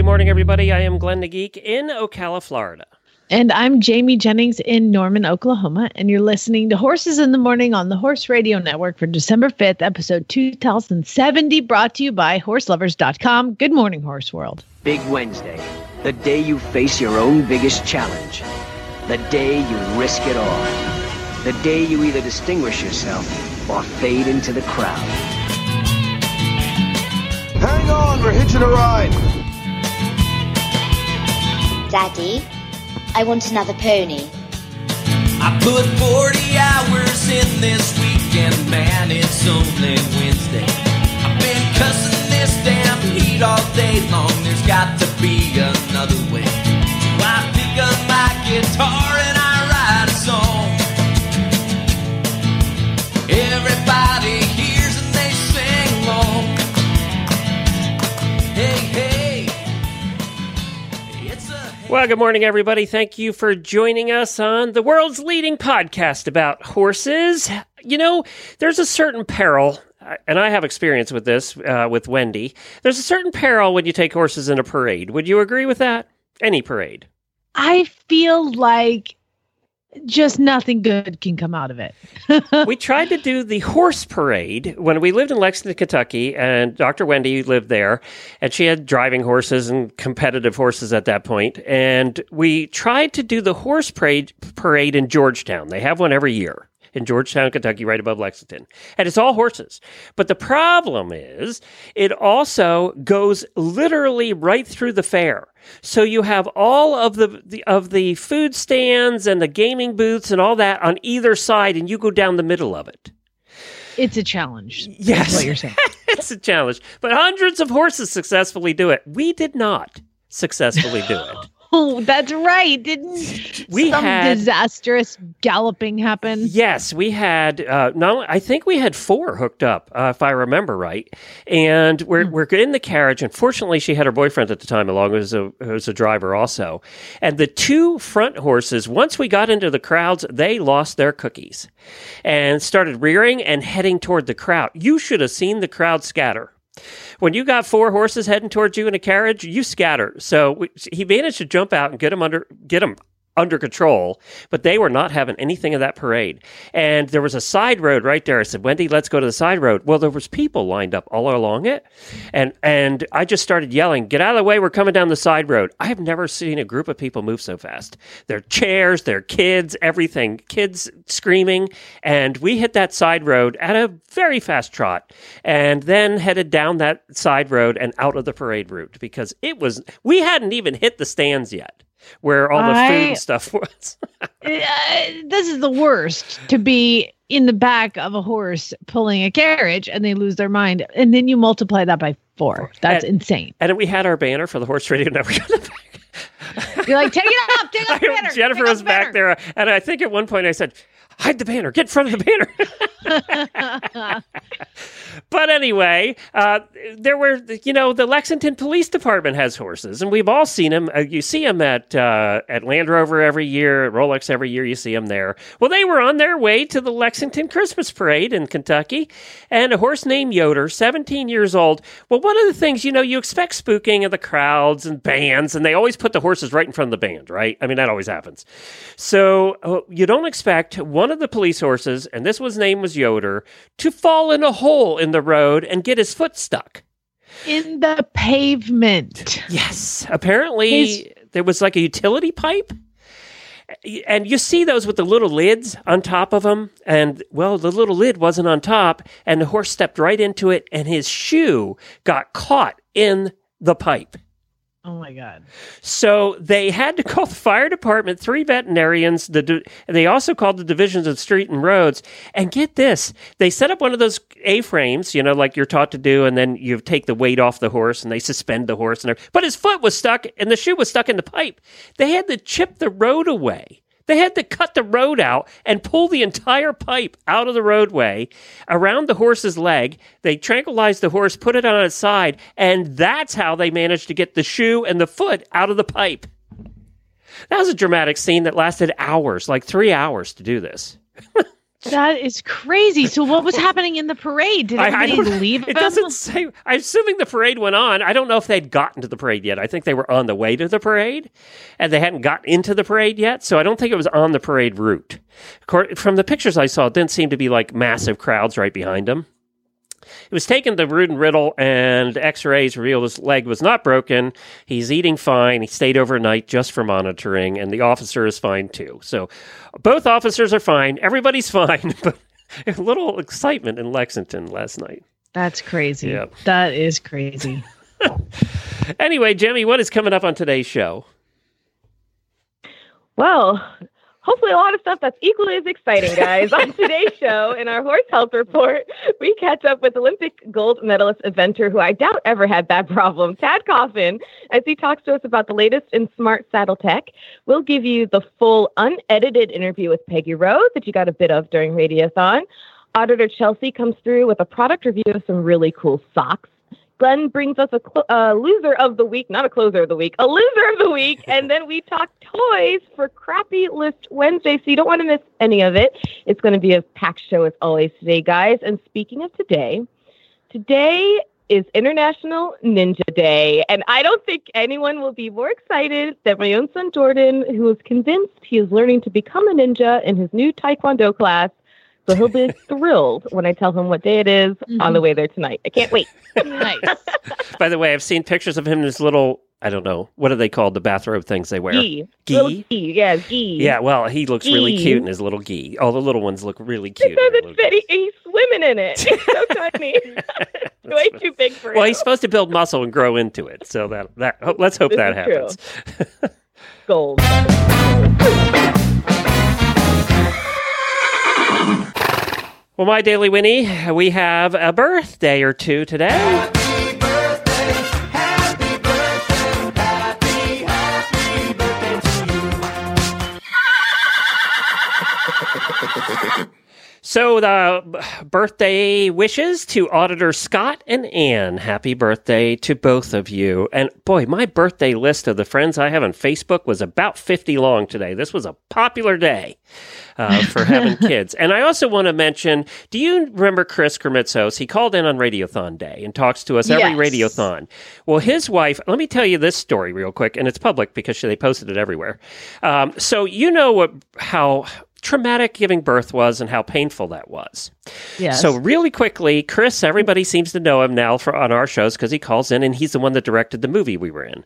Wednesday morning, everybody. I am Glenn the Geek in Ocala, Florida. And I'm Jamie Jennings in Norman, Oklahoma. And you're listening to Horses in the Morning on the Horse Radio Network for December 5th, episode 2070, brought to you by horseloverz.com. Good morning, Horse World. Big Wednesday, the day you face your own biggest challenge. The day you risk it all. The day you either distinguish yourself or fade into the crowd. Hang on, we're hitching a ride. Daddy, I want another pony. I put 40 hours in this weekend, man, it's only Wednesday. I've been cussing this damn heat all day long, there's got to be another way. So I pick up my guitar and I write a song. Well, good morning, everybody. Thank you for joining us on the world's leading podcast about horses. You know, there's a certain peril, and I have experience with this uh, with Wendy. There's a certain peril when you take horses in a parade. Would you agree with that? Any parade. I feel like just nothing good can come out of it. we tried to do the horse parade when we lived in Lexington, Kentucky, and Dr. Wendy lived there, and she had driving horses and competitive horses at that point. And we tried to do the horse parade parade in Georgetown. They have one every year in Georgetown, Kentucky, right above Lexington. And it's all horses. But the problem is, it also goes literally right through the fair. So you have all of the, the of the food stands and the gaming booths and all that on either side, and you go down the middle of it. It's a challenge. Yes. what you're saying. it's a challenge. But hundreds of horses successfully do it. We did not successfully do it. Oh, that's right. Didn't We some had- disastrous galloping happen? Yes, we had. Uh, not I think we had four hooked up, uh, if I remember right. And we're we're in the carriage. And fortunately, she had her boyfriend at the time along as a as a driver also. And the two front horses, once we got into the crowds, they lost their cookies and started rearing and heading toward the crowd. You should have seen the crowd scatter. When you got four horses heading towards you in a carriage, you scatter. So we, he managed to jump out and get them under get them under control, but they were not having anything of that parade. And there was a side road right there. I said, "Wendy, let's go to the side road." Well, there was people lined up all along it, and and I just started yelling, "Get out of the way! We're coming down the side road!" I have never seen a group of people move so fast. Their chairs, their kids, everything, kids screaming, and we hit that side road at a very fast trot, and then headed down that side road and out of the parade route because it was we hadn't even hit the stands yet. Where all the food I- and stuff was. Uh, this is the worst to be in the back of a horse pulling a carriage and they lose their mind. And then you multiply that by four. That's And- insane. And we had our banner for the Horse Radio Network. on the back. You're like, take it up, take up the banner. Jennifer take was back banner." there, and I think at one point I said, "Hide the banner, get in front of the banner." but anyway, uh, there were, you know, the Lexington Police Department has horses, and we've all seen them. Uh, you see them at uh, at Land Rover every year, at Rolex every year. You see them there. Well, they were on their way to the Lexington Christmas Parade in Kentucky, and a horse named Yoder, 17 years old. Well, one of the things, you know, you expect spooking of the crowds and bands, and they always put the horses right in front of the band, right? I mean, that always happens. So uh, you don't expect one of the police horses, and this was name was Yoder, to fall in a hole in the road and get his foot stuck. in the pavement. Yes. Apparently, there was like a utility pipe. And you see those with the little lids on top of them. And, well, the little lid wasn't on top. And the horse stepped right into it, and his shoe got caught in the pipe. Oh my god. So they had to call the fire department, three veterinarians. The di- they also called the divisions of street and roads. And get this, they set up one of those A-frames, you know, like you're taught to do, and then you take the weight off the horse, and they suspend the horse. And but his foot was stuck, and the shoe was stuck in the pipe. They had to chip the road away. They had to cut the road out and pull the entire pipe out of the roadway around the horse's leg. They tranquilized the horse, put it on its side, and that's how they managed to get the shoe and the foot out of the pipe. That was a dramatic scene that lasted hours, like three hours to do this. That is crazy. So what was happening in the parade? Did everybody leave? It them? doesn't say. I'm assuming the parade went on. I don't know if they'd gotten to the parade yet. I think they were on the way to the parade, and they hadn't gotten into the parade yet. So I don't think it was on the parade route. From the pictures I saw, it didn't seem to be like massive crowds right behind them. It was taken to and Riddle, and X-rays revealed his leg was not broken. He's eating fine. He stayed overnight just for monitoring, and the officer is fine too. So, both officers are fine. Everybody's fine, but a little excitement in Lexington last night. That's crazy. That is crazy. Anyway, Jimmy, what is coming up on today's show? Well, hopefully a lot of stuff that's equally as exciting, guys. On today's show, in our horse health report, we catch up with Olympic gold medalist eventer who I doubt ever had that problem, Tad Coffin, as he talks to us about the latest in smart saddle tech. We'll give you the full unedited interview with Peggy Rowe that you got a bit of during Radiothon. Auditor Chelsea comes through with a product review of some really cool socks. Glenn brings us a cl- uh, loser of the week, not a closer of the week, a loser of the week, and then we talk toys for Crappy List Wednesday. So you don't want to miss any of it. It's going to be a packed show as always today, guys. And speaking of today, today is International Ninja Day, and I don't think anyone will be more excited than my own son Jordan, who is convinced he is learning to become a ninja in his new Taekwondo class. So he'll be thrilled when I tell him what day it is on the mm-hmm. way there tonight. I can't wait. nice. By the way, I've seen pictures of him in his little, I don't know, what are they called? The bathrobe things they wear. Gi. Gi? Little gi. Yeah, gi. Yeah, well, he looks really cute in his little gi. All the little ones look really cute. Because in their little he's swimming in it. It's so tiny. Way too big for Well, him. he's supposed to build muscle and grow into it. So that that let's hope This that is happens. gold. Well, my daily Winnie, we have a birthday or two today. So the birthday wishes to Auditor Scott and Anne. Happy birthday to both of you. And boy, my birthday list of the friends I have on Facebook was about 50 long today. This was a popular day uh, for having kids. And I also want to mention, do you remember Chris Kermitzos? He called in on Radiothon Day and talks to us every Radiothon. Well, his wife, let me tell you this story real quick, and it's public because they posted it everywhere. Um, so you know what how traumatic giving birth was and how painful that was. Yes. So really quickly, Chris, everybody seems to know him now for on our shows because he calls in and he's the one that directed the movie we were in.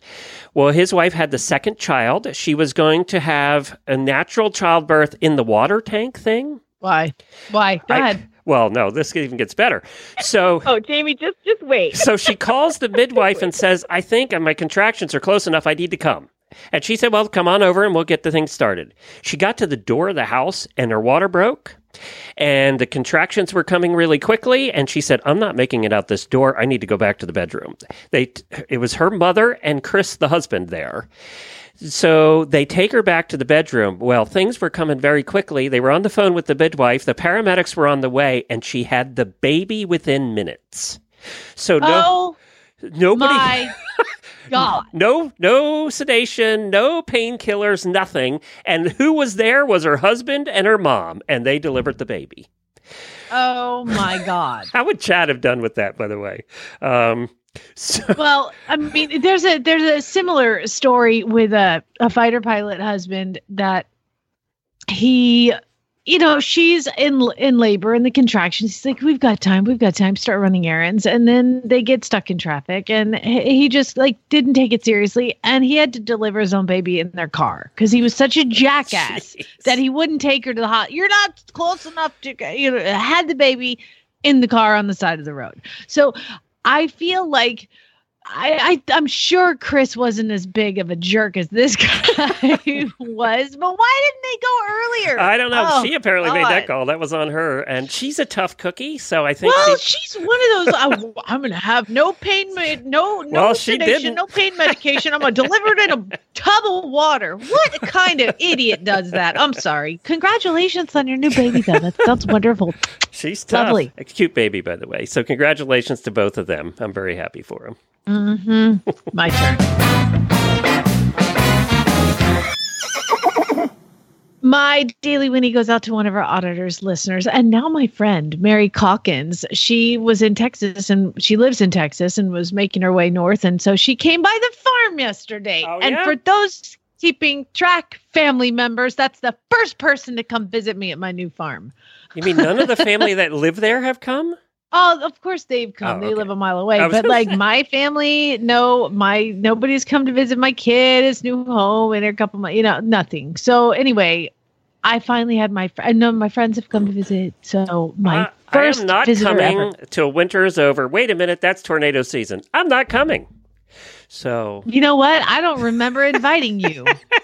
Well, his wife had the second child. She was going to have a natural childbirth in the water tank thing. Why? Why? Go I- ahead. well, no, this even gets better. So Oh, Jamie, just just wait. so she calls the midwife and says, I think my contractions are close enough. I need to come. And she said, Well, come on over and we'll get the thing started. She got to the door of the house and her water broke. And the contractions were coming really quickly. And she said, I'm not making it out this door. I need to go back to the bedroom. They, it was her mother and Chris, the husband, there. So they take her back to the bedroom. Well, things were coming very quickly. They were on the phone with the midwife. The paramedics were on the way, and she had the baby within minutes. So no, oh nobody, god! no, no sedation, no painkillers, nothing. And who was there was her husband and her mom, and they delivered the baby. Oh my god! How would Chad have done with that, by the way? Um, so, well, I mean, there's a there's a similar story with a a fighter pilot husband that he, you know, she's in in labor and the contractions. He's like, "We've got time, we've got time." Start running errands, and then they get stuck in traffic, and he just like didn't take it seriously, and he had to deliver his own baby in their car because he was such a oh, jackass Jeez. that he wouldn't take her to the hot. You're not close enough to, you know, had the baby in the car on the side of the road. So I feel like I, I I'm sure Chris wasn't as big of a jerk as this guy was, but why didn't they go earlier? I don't know. Oh, she apparently made that call. That was on her, and she's a tough cookie. So I think. Well, she, she's one of those. I, I'm going to have no pain, med- no no Well, she sedation, didn't. no pain medication. I'm going to deliver it in a tub of water. What kind of idiot does that? I'm sorry. Congratulations on your new baby, though. That sounds wonderful. she's tough. lovely. A cute baby, by the way. So congratulations to both of them. I'm very happy for them. Hmm My turn. My daily Winnie goes out to one of our auditors listeners and now my friend Mary Calkins. She was in Texas and she lives in Texas and was making her way north and so she came by the farm yesterday. Oh, and yeah? for those keeping track family members, that's the first person to come visit me at my new farm. You mean none of the family that live there have come? Oh, of course they've oh, come. Oh, They okay. live a mile away. But like say. my family, no, my nobody's come to visit my kid, his new home, and they're a couple months, you know, nothing. So anyway, I finally had my. fr- I know my friends have come to visit. So my I- first I am not visitor coming ever. till winter is over. Wait a minute, that's tornado season. I'm not coming. So You know what? I don't remember inviting you.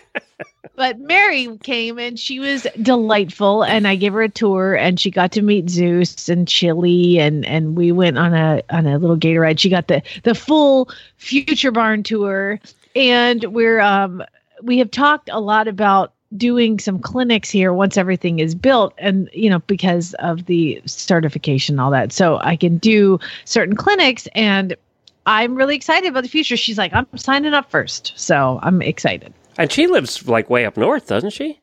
But Mary came and she was delightful, and I gave her a tour, and she got to meet Zeus and Chili, and and we went on a on a little gator ride. She got the the full Future Barn tour, and we're um we have talked a lot about doing some clinics here once everything is built and you know because of the certification all that. So i can do certain clinics and i'm really excited about the future. She's like i'm signing up first. So i'm excited and she lives like way up north, doesn't she?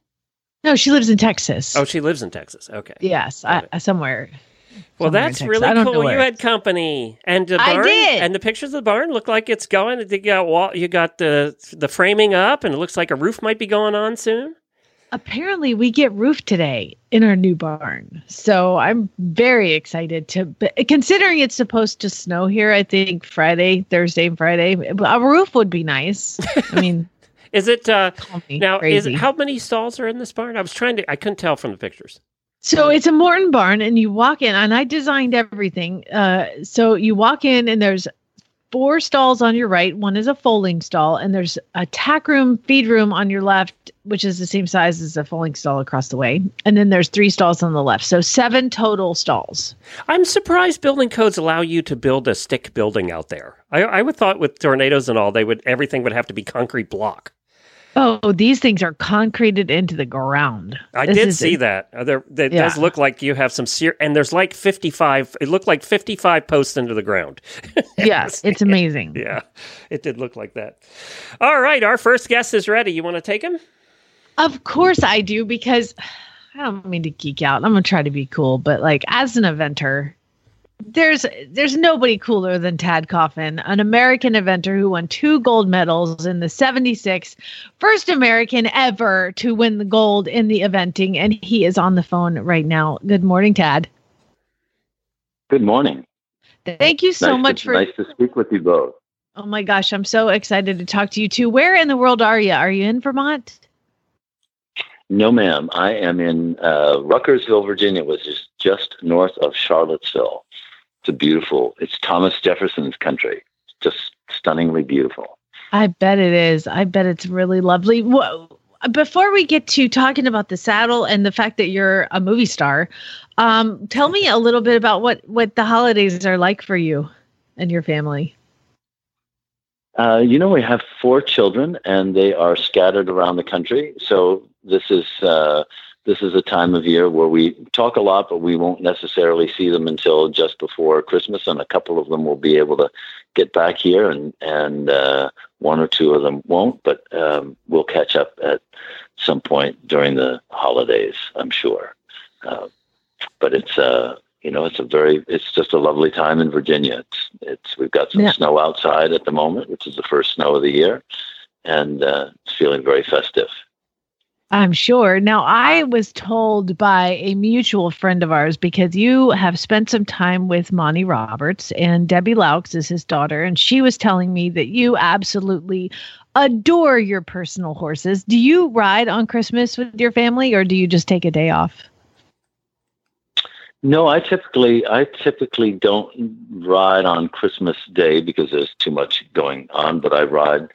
no she lives in texas Oh, she lives in Texas. Okay. yes I, somewhere Well, somewhere that's really I cool. You had company, and the I barn, did. and the pictures of the barn look like it's going. You got wall, you got the the framing up, and it looks like a roof might be going on soon. apparently we get roof today in our new barn so i'm very excited to considering it's supposed to snow here i think friday thursday and friday a roof would be nice i mean Is it uh, now? crazy. Is it, how many stalls are in this barn? I was trying to. I couldn't tell from the pictures. So it's a Morton barn, and you walk in, and I designed everything. Uh, so you walk in, and there's four stalls on your right. One is a folding stall, and there's a tack room, feed room on your left, which is the same size as a folding stall across the way. And then there's three stalls on the left. So seven total stalls. I'm surprised building codes allow you to build a stick building out there. I, I would thought with tornadoes and all, they would everything would have to be concrete block. Oh, these things are concreted into the ground. I This did see a- that. Uh, there, it Yeah. does look like you have some ser- and there's like 55. It looked like 55 posts into the ground. Yes, it's amazing. Yeah, it did look like that. All right, our first guest is ready. You want to take him? Of course I do because I don't mean to geek out. I'm gonna try to be cool, but like as an eventer, there's there's nobody cooler than Tad Coffin, an American eventer who won two gold medals in the 76, first American ever to win the gold in the eventing, and he is on the phone right now. Good morning, Tad. Good morning. Thank you so nice much to, for nice to speak with you both. Oh my gosh, I'm so excited to talk to you too. Where in the world are you? Are you in Vermont? No, ma'am. I am in uh, Ruckersville, Virginia, which is just north of Charlottesville. It's a beautiful. It's Thomas Jefferson's country. It's just stunningly beautiful. I bet it is. I bet it's really lovely. Wha- Before we get to talking about the saddle and the fact that you're a movie star, um, tell me a little bit about what what the holidays are like for you and your family. Uh, you know, we have four children, and they are scattered around the country. So this is uh, this is a time of year where we talk a lot, but we won't necessarily see them until just before Christmas. And a couple of them will be able to get back here, and and uh, one or two of them won't. But um, we'll catch up at some point during the holidays, I'm sure. Uh, but it's uh, you know, it's a very, it's just a lovely time in Virginia. It's, it's, we've got some Yeah. snow outside at the moment, which is the first snow of the year, and uh, it's feeling very festive. I'm sure. Now, I was told by a mutual friend of ours because you have spent some time with Monty Roberts and Debbie Loucks is his daughter, and she was telling me that you absolutely adore your personal horses. Do you ride on Christmas with your family or do you just take a day off? No, I typically I typically don't ride on Christmas Day because there's too much going on. But I ride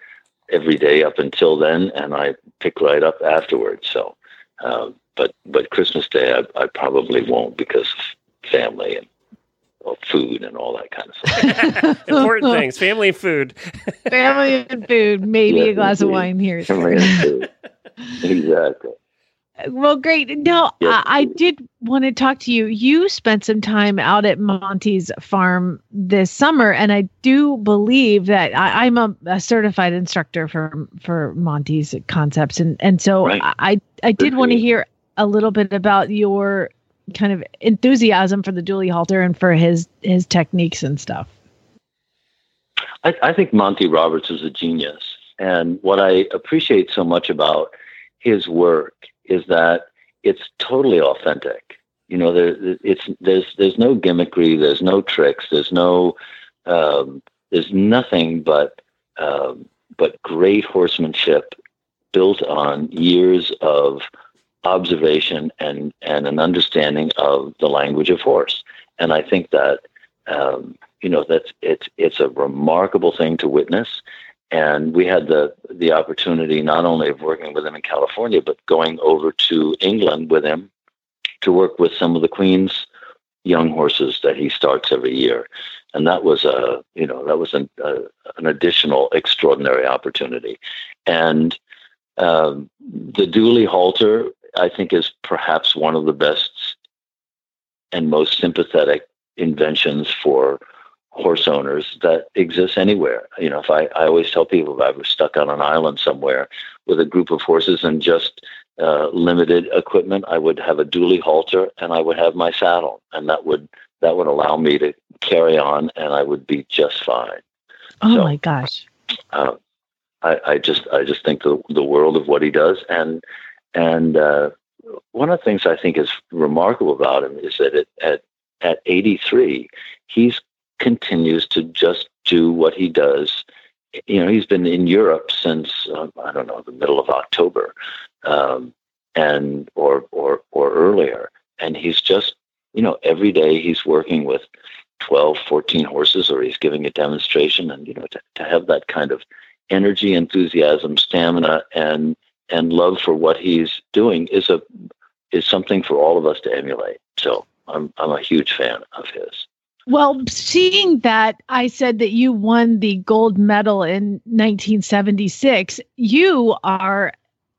every day up until then, and I pick right up afterwards. So, uh, but but Christmas Day I, I probably won't because of family and well, food and all that kind of stuff. Important things: family and food. Family and food, maybe Yeah, a glass of wine here. Family and food. exactly. Well, great. No, Yes, I, I did want to talk to you. You spent some time out at Monty's farm this summer, and I do believe that I, I'm a, a certified instructor for for Monty's concepts, and and so Right. I I did want to hear a little bit about your kind of enthusiasm for the dually halter and for his his techniques and stuff. I, I think Monty Roberts is a genius. And what I appreciate so much about his work is that it's totally authentic. You know, there, it's there's there's no gimmickry, there's no tricks, there's no um, there's nothing but um, but great horsemanship built on years of observation and and an understanding of the language of horse. And I think that um, you know that's it's it's a remarkable thing to witness and we had the the opportunity not only of working with him in California but going over to England with him to work with some of the Queen's young horses that he starts every year. And that was a you know that was an a, an additional extraordinary opportunity. And um, the dually halter I think is perhaps one of the best and most sympathetic inventions for horse owners that exists anywhere. You know, if I, I always tell people if I was stuck on an island somewhere with a group of horses and just uh, limited equipment, I would have a dually halter and I would have my saddle, and that would that would allow me to carry on, and I would be just fine. Oh So- my gosh! Uh, I, I just I just think the the world of what he does, and and uh, one of the things I think is remarkable about him is that at at, at 83, he's continues to just do what he does. You know, he's been in Europe since uh, I don't know the middle of October, um, and or or or earlier, and he's just you know every day he's working with 12, 14 horses, or he's giving a demonstration, and you know to, to have that kind of energy, enthusiasm, stamina, and and love for what he's doing is a is something for all of us to emulate. So I'm I'm a huge fan of his. Well, seeing that I said that you won the gold medal in 1976, you are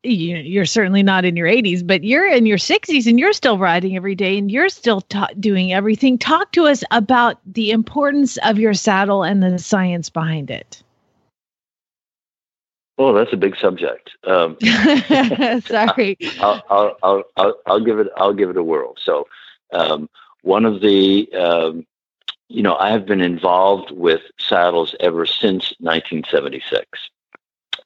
you- you're certainly not in your 80s, but you're in your 60s and you're still riding every day and you're still ta- doing everything. Talk to us about the importance of your saddle and the science behind it. Oh, that's a big subject. Um, Sorry. I'll, I'll, I'll, I'll, I'll give it, I'll give it a whirl. So, um, one of the, um, you know, I have been involved with saddles ever since 1976.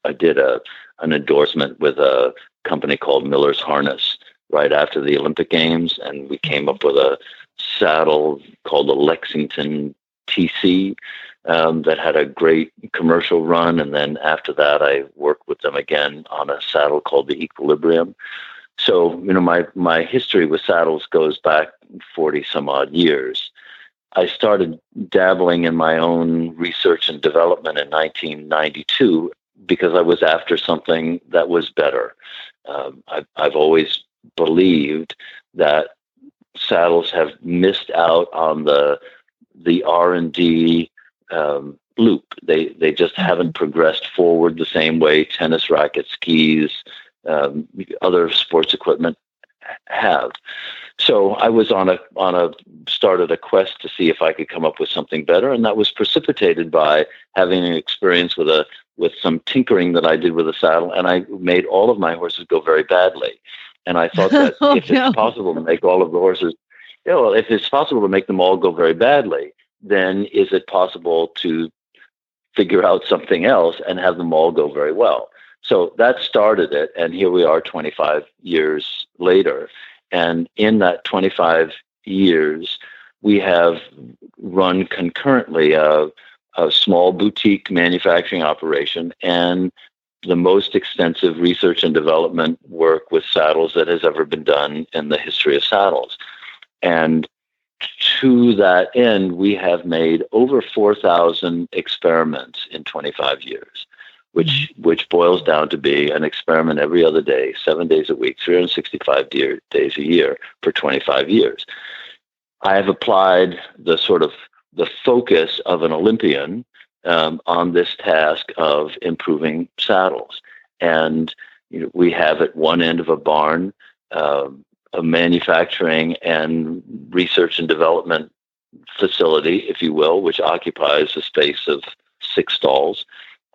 I did a, an endorsement with a company called Miller's Harness right after the Olympic Games, and we came up with a saddle called the Lexington TC um, that had a great commercial run. And then after that, I worked with them again on a saddle called the Equilibrium. So, you know, my, my history with saddles goes back 40 some odd years. I started dabbling in my own research and development in 1992 because I was after something that was better. Um, I've, I've always believed that saddles have missed out on the the R and D um, loop. They they just haven't progressed forward the same way tennis rackets, skis, um, other sports equipment have. So I was on a on a started a quest to see if I could come up with something better, and that was precipitated by having an experience with a with some tinkering that I did with a saddle, and I made all of my horses go very badly. And I thought that Oh, if no. it's possible to make all of the horses, yeah, well, if it's possible to make them all go very badly, then is it possible to figure out something else and have them all go very well? So that started it, and here we are 25 years later. And in that 25 years, we have run concurrently a, a small boutique manufacturing operation and the most extensive research and development work with saddles that has ever been done in the history of saddles. And to that end, we have made over 4,000 experiments in 25 years, which, mm-hmm. which boils down to be an experiment every other day, seven days a week, 365 dear, days a year for 25 years. I have applied the sort of the focus of an Olympian um, on this task of improving saddles. And you know, we have at one end of a barn um, a manufacturing and research and development facility, if you will, which occupies a space of six stalls.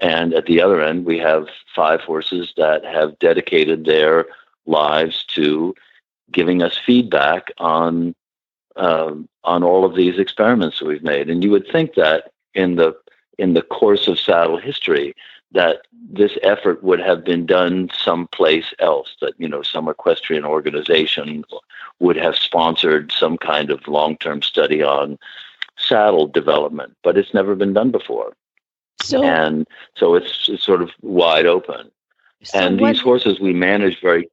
And at the other end, we have five horses that have dedicated their lives to giving us feedback on um, on all of these experiments that we've made. And you would think that in the in the course of saddle history, that this effort would have been done someplace else, that, you know, some equestrian organization would have sponsored some kind of long term study on saddle development, but it's never been done before. So, and so it's, it's sort of wide open. so and what- these horses we manage very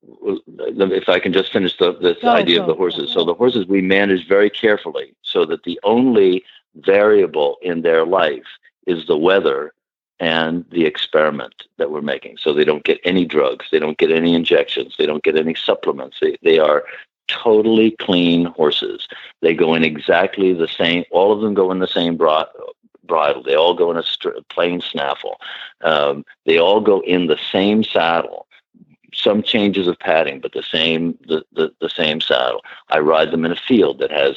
if I can just finish the, this Go, idea go, of the horses. So the horses we manage very carefully so that the only variable in their life is the weather and the experiment that we're making. So they don't get any drugs, they don't get any injections, they don't get any supplements. They, they are totally clean horses. They go in exactly the same, all of them go in the same bri- bridle. They all go in a str- plain snaffle. Um, they all go in the same saddle. Some changes of padding, but the same the, the, the same saddle. I ride them in a field that has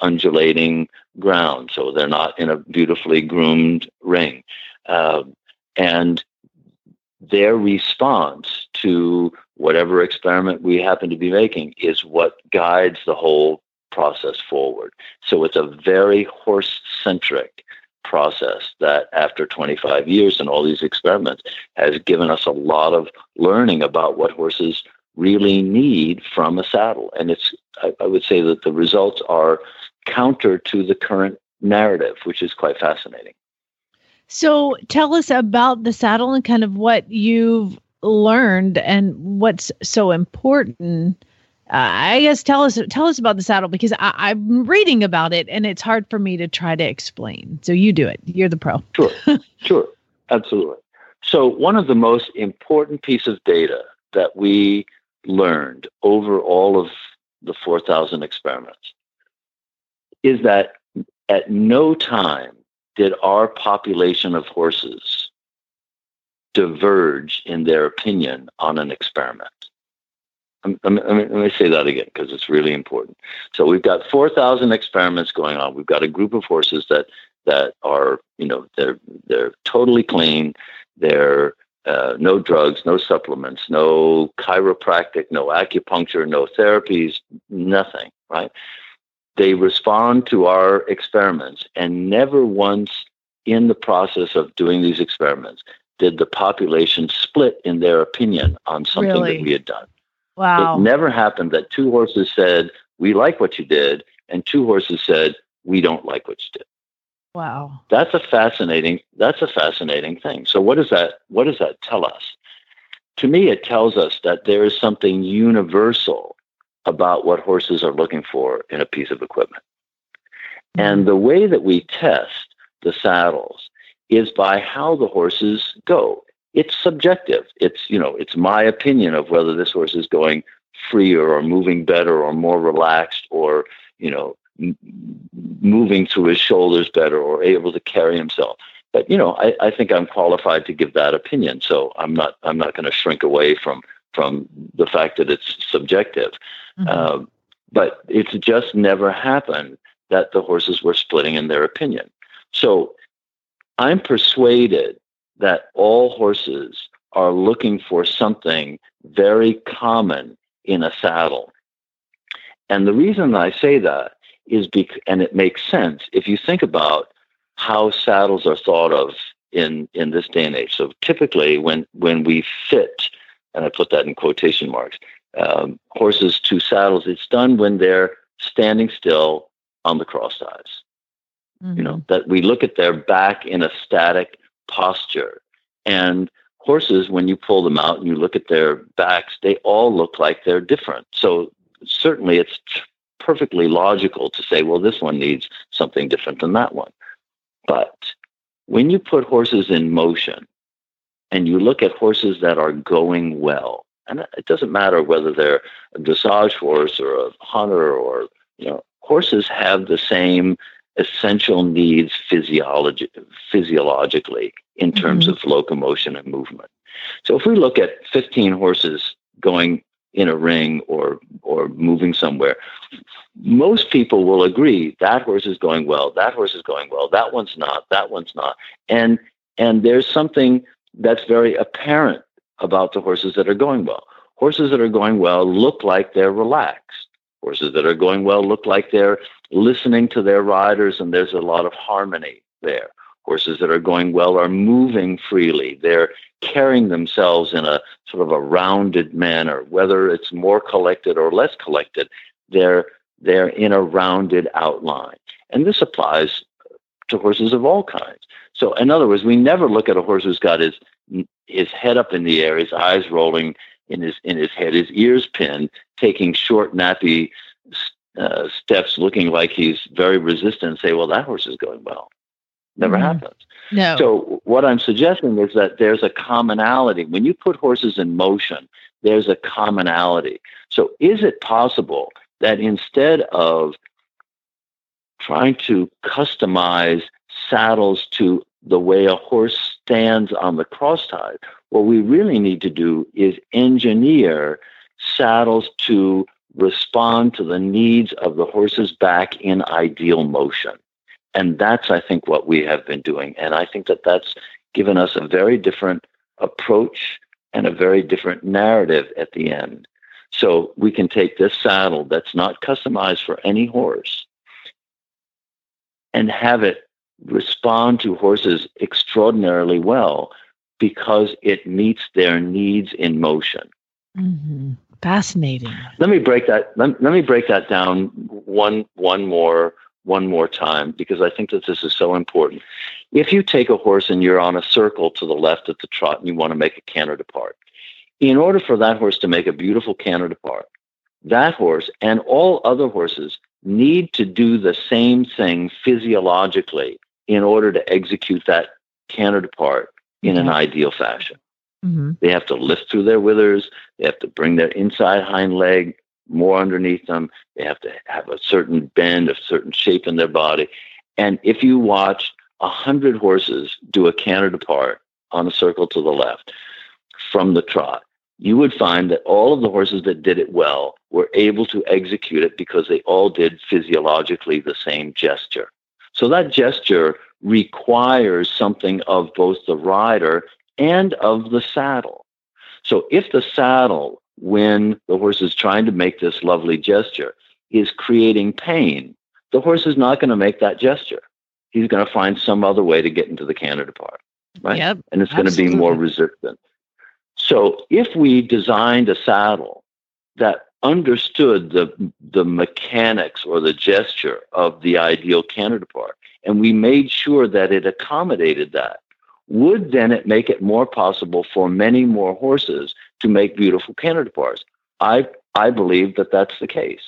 undulating ground, so they're not in a beautifully groomed ring. Um, and their response to whatever experiment we happen to be making is what guides the whole process forward. So it's a very horse centric process that after 25 years and all these experiments has given us a lot of learning about what horses really need from a saddle. And it's, I, I would say that the results are counter to the current narrative, which is quite fascinating. So tell us about the saddle and kind of what you've learned and what's so important. Uh, I guess tell us tell us about the saddle because I, I'm reading about it and it's hard for me to try to explain. So you do it. You're the pro. Sure, sure, absolutely. So, one of the most important piece of data that we learned over all of the 4,000 experiments is that at no time did our population of horses diverge in their opinion on an experiment. Let me, let me- let me say that again because it's really important. So we've got 4,000 experiments going on. We've got a group of horses that that are, you know, they're they're totally clean. They're uh, no drugs, no supplements, no chiropractic, no acupuncture, no therapies, nothing. Right? They respond to our experiments, and never once in the process of doing these experiments did the population split in their opinion on something Really? that we had done. Wow. It never happened that two horses said, We like what you did, and two horses said, We don't like what you did. wow. That's a fascinating that's a fascinating thing. So what does that what does that tell us? To me it tells us that there is something universal about what horses are looking for in a piece of equipment. Mm-hmm. And the way that we test the saddles is by how the horses go. It's subjective. It's, you know, it's my opinion of whether this horse is going freer or moving better or more relaxed or, you know, m- moving through his shoulders better or able to carry himself. But, you know, I, I think I'm qualified to give that opinion. So I'm not, I'm not going to shrink away from, from the fact that it's subjective. Mhm. Um, but it's just never happened that the horses were splitting in their opinion. So I'm persuaded that all horses are looking for something very common in a saddle. And the reason I say that is because, and it makes sense if you think about how saddles are thought of in, in this day and age. So typically when, when we fit, and I put that in quotation marks, um, horses to saddles, it's done when they're standing still on the cross ties you know that we look at their back in a static posture and horses when you pull them out and you look at their backs they all look like they're different so certainly it's perfectly logical to say, well, this one needs something different than that one. But when you put horses in motion and you look at horses that are going well, and it doesn't matter whether they're a dressage horse or a hunter or, you know, horses have the same essential needs physiology, physiologically in terms mm-hmm. of locomotion and movement. So if we look at 15 horses going in a ring or or moving somewhere, most people will agree that horse is going well, that horse is going well, that one's not, that one's not. And and there's something that's very apparent about the horses that are going well. Horses that are going well look like they're relaxed. Horses that are going well look like they're listening to their riders and there's a lot of harmony there. Horses that are going well are moving freely. They're carrying themselves in a sort of a rounded manner, whether it's more collected or less collected. They're they're in a rounded outline, and this applies to horses of all kinds. So, in other words, we never look at a horse who's got his his head up in the air, his eyes rolling in his in his head, his ears pinned, taking short, nappy uh, steps, looking like he's very resistant. And say, well, that horse is going well. Never mm-hmm. happens. No. So what I'm suggesting is that there's a commonality. When you put horses in motion, there's a commonality. So is it possible that instead of trying to customize saddles to the way a horse stands on the cross ties, what we really need to do is engineer saddles to respond to the needs of the horse's back in ideal motion. And that's, I think, what we have been doing. And I think that that's given us a very different approach and a very different narrative at the end. So we can take this saddle that's not customized for any horse and have it respond to horses extraordinarily well because it meets their needs in motion. Mm-hmm. Fascinating. Let me break that. Let, let me break that down one one more one more time because I think that this is so important. If you take a horse and you're on a circle to the left at the trot and you want to make a canter depart, in order for that horse to make a beautiful canter depart, that horse and all other horses need to do the same thing physiologically in order to execute that canter depart in an ideal fashion. Mm-hmm. They have to lift through their withers. They have to bring their inside hind leg more underneath them. They have to have a certain bend, a certain shape in their body. And if you watch a hundred horses do a canter depart on a circle to the left from the trot, you would find that all of the horses that did it well were able to execute it because they all did physiologically the same gesture. So that gesture requires something of both the rider and of the saddle. So if the saddle when the horse is trying to make this lovely gesture is creating pain, the horse is not going to make that gesture. He's going to find some other way to get into the canter depart, right? Yep, and it's going to be more resistant. So if we designed a saddle that understood the the mechanics or the gesture of the ideal canter depart, and we made sure that it accommodated that, would then it make it more possible for many more horses to make beautiful canter departs? I I believe that that's the case.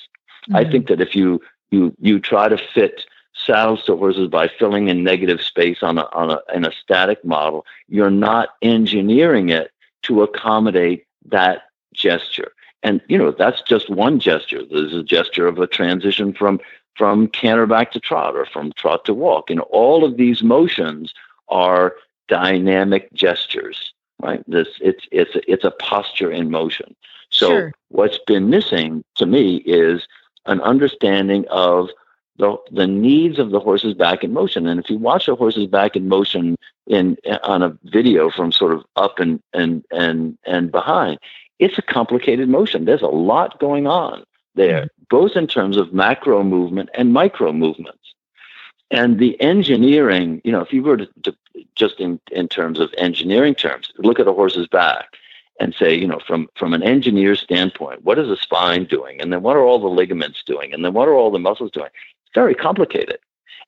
Mm-hmm. I think that if you you you try to fit saddles to horses by filling in negative space on a on a in a static model, you're not engineering it to accommodate that gesture. And you know that's just one gesture. There's a gesture of a transition from from canter back to trot or from trot to walk. And all of these motions are dynamic gestures, right? This it's it's it's a posture in motion. So sure. what's been missing to me is an understanding of the the needs of the horse's back in motion. And if you watch a horse's back in motion in on a video from sort of up and and and and behind, it's a complicated motion. There's a lot going on there, mm-hmm. both in terms of macro movement and micro movements. And the engineering, you know, if you were to, to just in, in terms of engineering terms, look at a horse's back and say, you know, from, from an engineer's standpoint, what is the spine doing? And then what are all the ligaments doing? And then what are all the muscles doing? It's very complicated.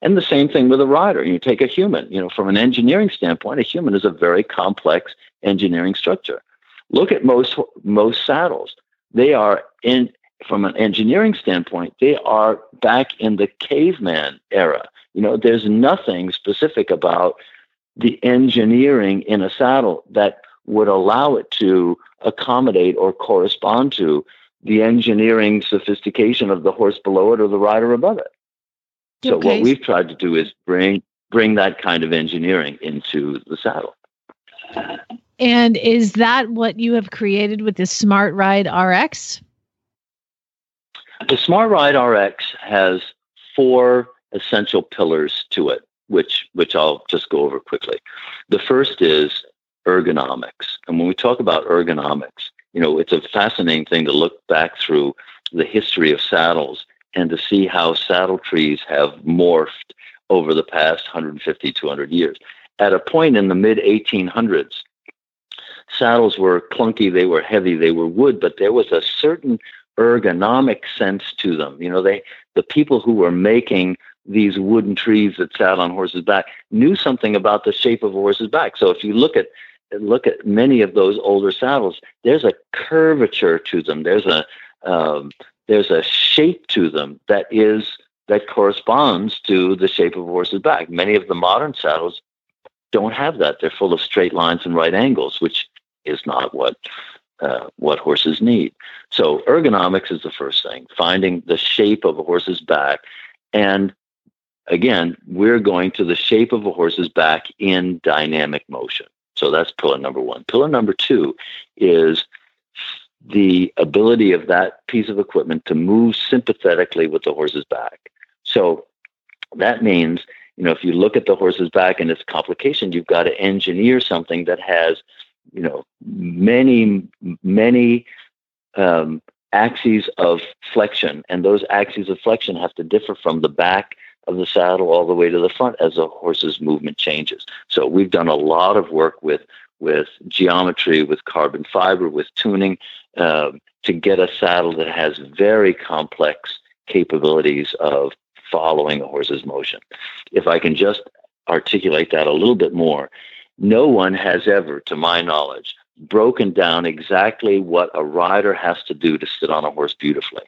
And the same thing with a rider. You take a human, you know, from an engineering standpoint, a human is a very complex engineering structure. Look at most most saddles. They are in from an engineering standpoint, they are back in the caveman era. You know, there's nothing specific about the engineering in a saddle that would allow it to accommodate or correspond to the engineering sophistication of the horse below it or the rider above it. So Okay. what we've tried to do is bring bring that kind of engineering into the saddle. And is that what you have created with the Smart Ride RX? The Smart Ride RX has four essential pillars to it, which which I'll just go over quickly. The first is ergonomics. And when we talk about ergonomics, you know, it's a fascinating thing to look back through the history of saddles and to see how saddle trees have morphed over the past 150, 200 years. At a point in the mid 1800s, saddles were clunky, they were heavy, they were wood, but there was a certain ergonomic sense to them. You know, they the people who were making these wooden trees that sat on horses' back knew something about the shape of a horse's back. So if you look at look at many of those older saddles, there's a curvature to them. There's a um, there's a shape to them that is that corresponds to the shape of a horse's back. Many of the modern saddles don't have that. They're full of straight lines and right angles, which is not what uh, what horses need. So ergonomics is the first thing, finding the shape of a horse's back. And again, we're going to the shape of a horse's back in dynamic motion. So that's pillar number one. Pillar number two is the ability of that piece of equipment to move sympathetically with the horse's back. So that means, you know, if you look at the horse's back and its complication, you've got to engineer something that has, you know, many, many um, axes of flexion. And those axes of flexion have to differ from the back of the saddle all the way to the front as a horse's movement changes. So we've done a lot of work with with geometry, with carbon fiber, with tuning um, to get a saddle that has very complex capabilities of following a horse's motion. If I can just articulate that a little bit more, no one has ever, to my knowledge, broken down exactly what a rider has to do to sit on a horse beautifully.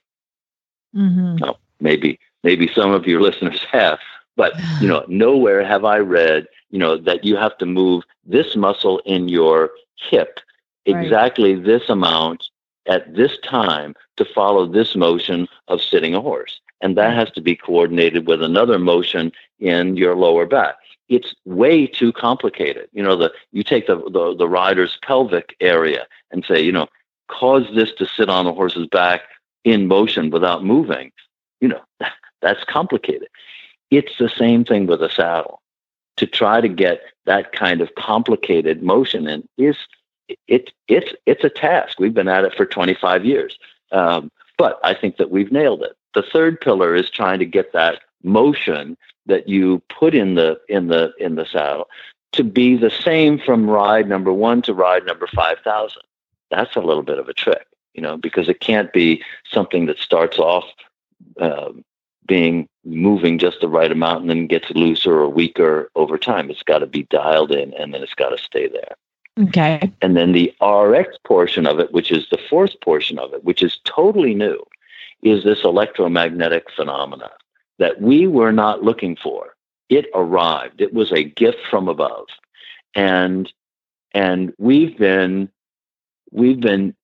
Mm-hmm. Now, maybe maybe some of your listeners have, but you know, nowhere have I read, you know, that you have to move this muscle in your hip Right. exactly this amount at this time to follow this motion of sitting a horse. And that has to be coordinated with another motion in your lower back. It's way too complicated. You know, the you take the, the, the rider's pelvic area and say, you know, cause this to sit on the horse's back in motion without moving. You know, that's complicated. It's the same thing with a saddle. To try to get that kind of complicated motion in is it it's it's a task. We've been at it for 25 years, um, but I think that we've nailed it. The third pillar is trying to get that motion that you put in the in the in the saddle to be the same from ride number one to ride number 5,000. That's a little bit of a trick, you know, because it can't be something that starts off um, being moving just the right amount and then gets looser or weaker over time. It's got to be dialed in and then it's got to stay there. Okay. And then the RX portion of it, which is the fourth portion of it, which is totally new, is this electromagnetic phenomena that we were not looking for. It arrived. It was a gift from above. And and we've been we've been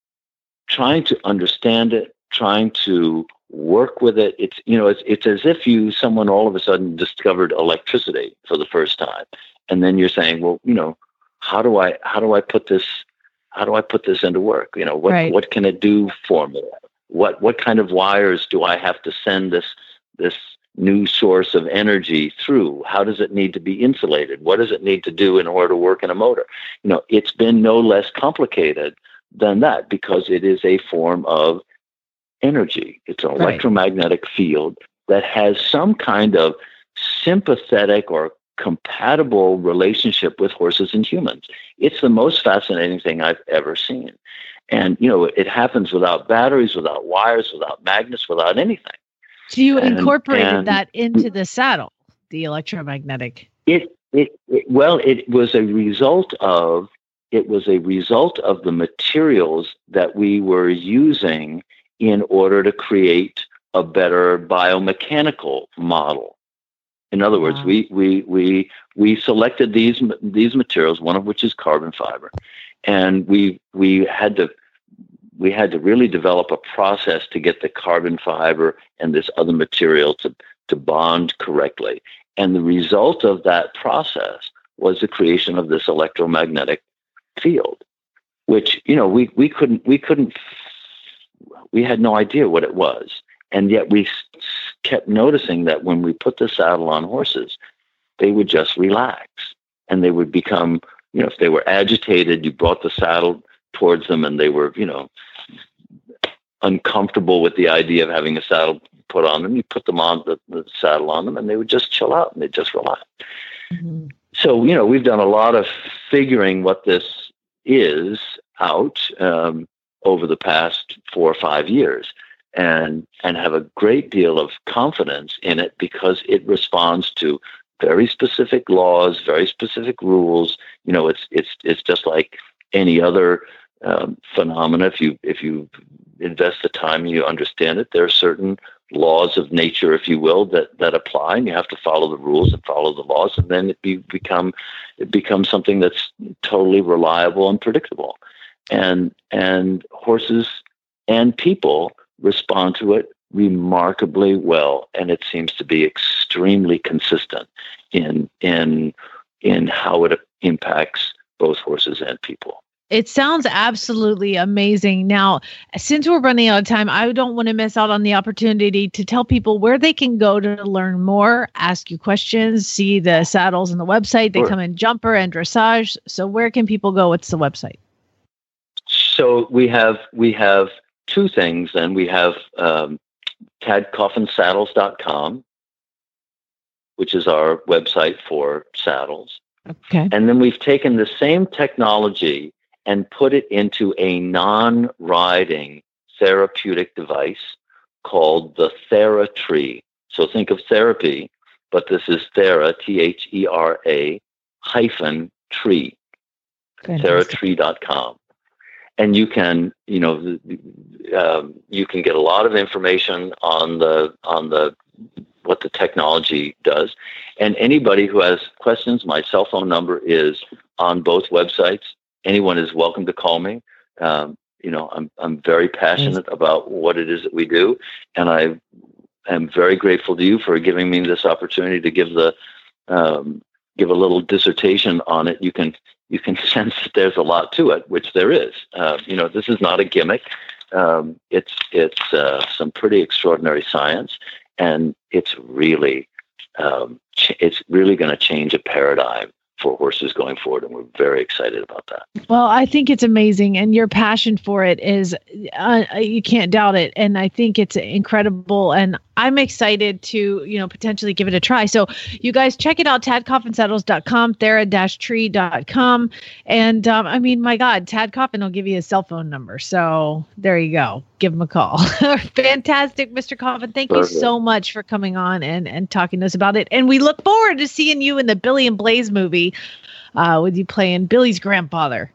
trying to understand it, trying to work with it. It's you know, it's it's as if you someone all of a sudden discovered electricity for the first time. And then you're saying, well, you know, how do I how do I put this how do I put this into work? You know, what Right. what can it do for me? What what kind of wires do I have to send this this new source of energy through? How does it need to be insulated? What does it need to do in order to work in a motor? You know, it's been no less complicated than that because it is a form of energy. It's an Right. electromagnetic field that has some kind of sympathetic or compatible relationship with horses and humans. It's the most fascinating thing I've ever seen. And, you know, it happens without batteries, without wires, without magnets, without anything. So you And- incorporated and- that into the saddle, the electromagnetic. It, it, it, well, it was a result of, it was a result of the materials that we were using in order to create a better biomechanical model. In other words, Wow. we, we, we, we selected these, these materials, one of which is carbon fiber, and we, we had to, we had to really develop a process to get the carbon fiber and this other material to, to bond correctly. And the result of that process was the creation of this electromagnetic field, which, you know, we, we couldn't, we couldn't, we had no idea what it was. And yet we kept noticing that when we put the saddle on horses, they would just relax and they would become, you know, if they were agitated, you brought the saddle towards them and they were, you know, uncomfortable with the idea of having a saddle put on them. You put them on the, the saddle on them and they would just chill out and they just relax. Mhm. So, you know, we've done a lot of figuring what this is out um, over the past four or five years and and have a great deal of confidence in it because it responds to very specific laws, very specific rules. You know, it's it's it's just like any other um, phenomena. If you if you invest the time and you understand it, there are certain laws of nature, if you will, that that apply, and you have to follow the rules and follow the laws, and then it be, become it becomes something that's totally reliable and predictable. And and horses and people respond to it remarkably well, and it seems to be extremely consistent in in in how it impacts both horses and people. It sounds absolutely amazing. Now, since we're running out of time, I don't want to miss out on the opportunity to tell people where they can go to learn more, ask you questions, see the saddles on the website. They Sure. come in jumper and dressage. So, where can people go? What's the website? So we have we have two things, and we have um, tadcoffinsaddles.com, which is our website for saddles. Okay. And then we've taken the same technology and put it into a non riding therapeutic device called the TheraTree. So think of therapy, but this is Thera, T H E R A hyphen tree, theratree.com. And you can, you know, um, you can get a lot of information on the on the what the technology does. And anybody who has questions, my cell phone number is on both websites. Anyone is welcome to call me. Um, you know, I'm I'm very passionate about what it is that we do, and I am very grateful to you for giving me this opportunity to give the um, give a little dissertation on it. You can you can sense that there's a lot to it, which there is. Uh, you know, this is not a gimmick. Um, it's it's uh, some pretty extraordinary science, and it's really um, ch- it's really going to change a paradigm for horses going forward, and we're very excited about that. Well, I think it's amazing, and your passion for it is uh, you can't doubt it. And I think it's incredible, and I'm excited to you know potentially give it a try. So you guys check it out, tadcoffinsaddles.com, thera-tree.com, and um, I mean, my God, Tad Coffin will give you his cell phone number. So there you go, give him a call. Fantastic, Mr. Coffin. Thank Perfect. you so much for coming on and and talking to us about it. And we look forward to seeing you in the Billy and Blaze movie uh, with you playing Billy's grandfather.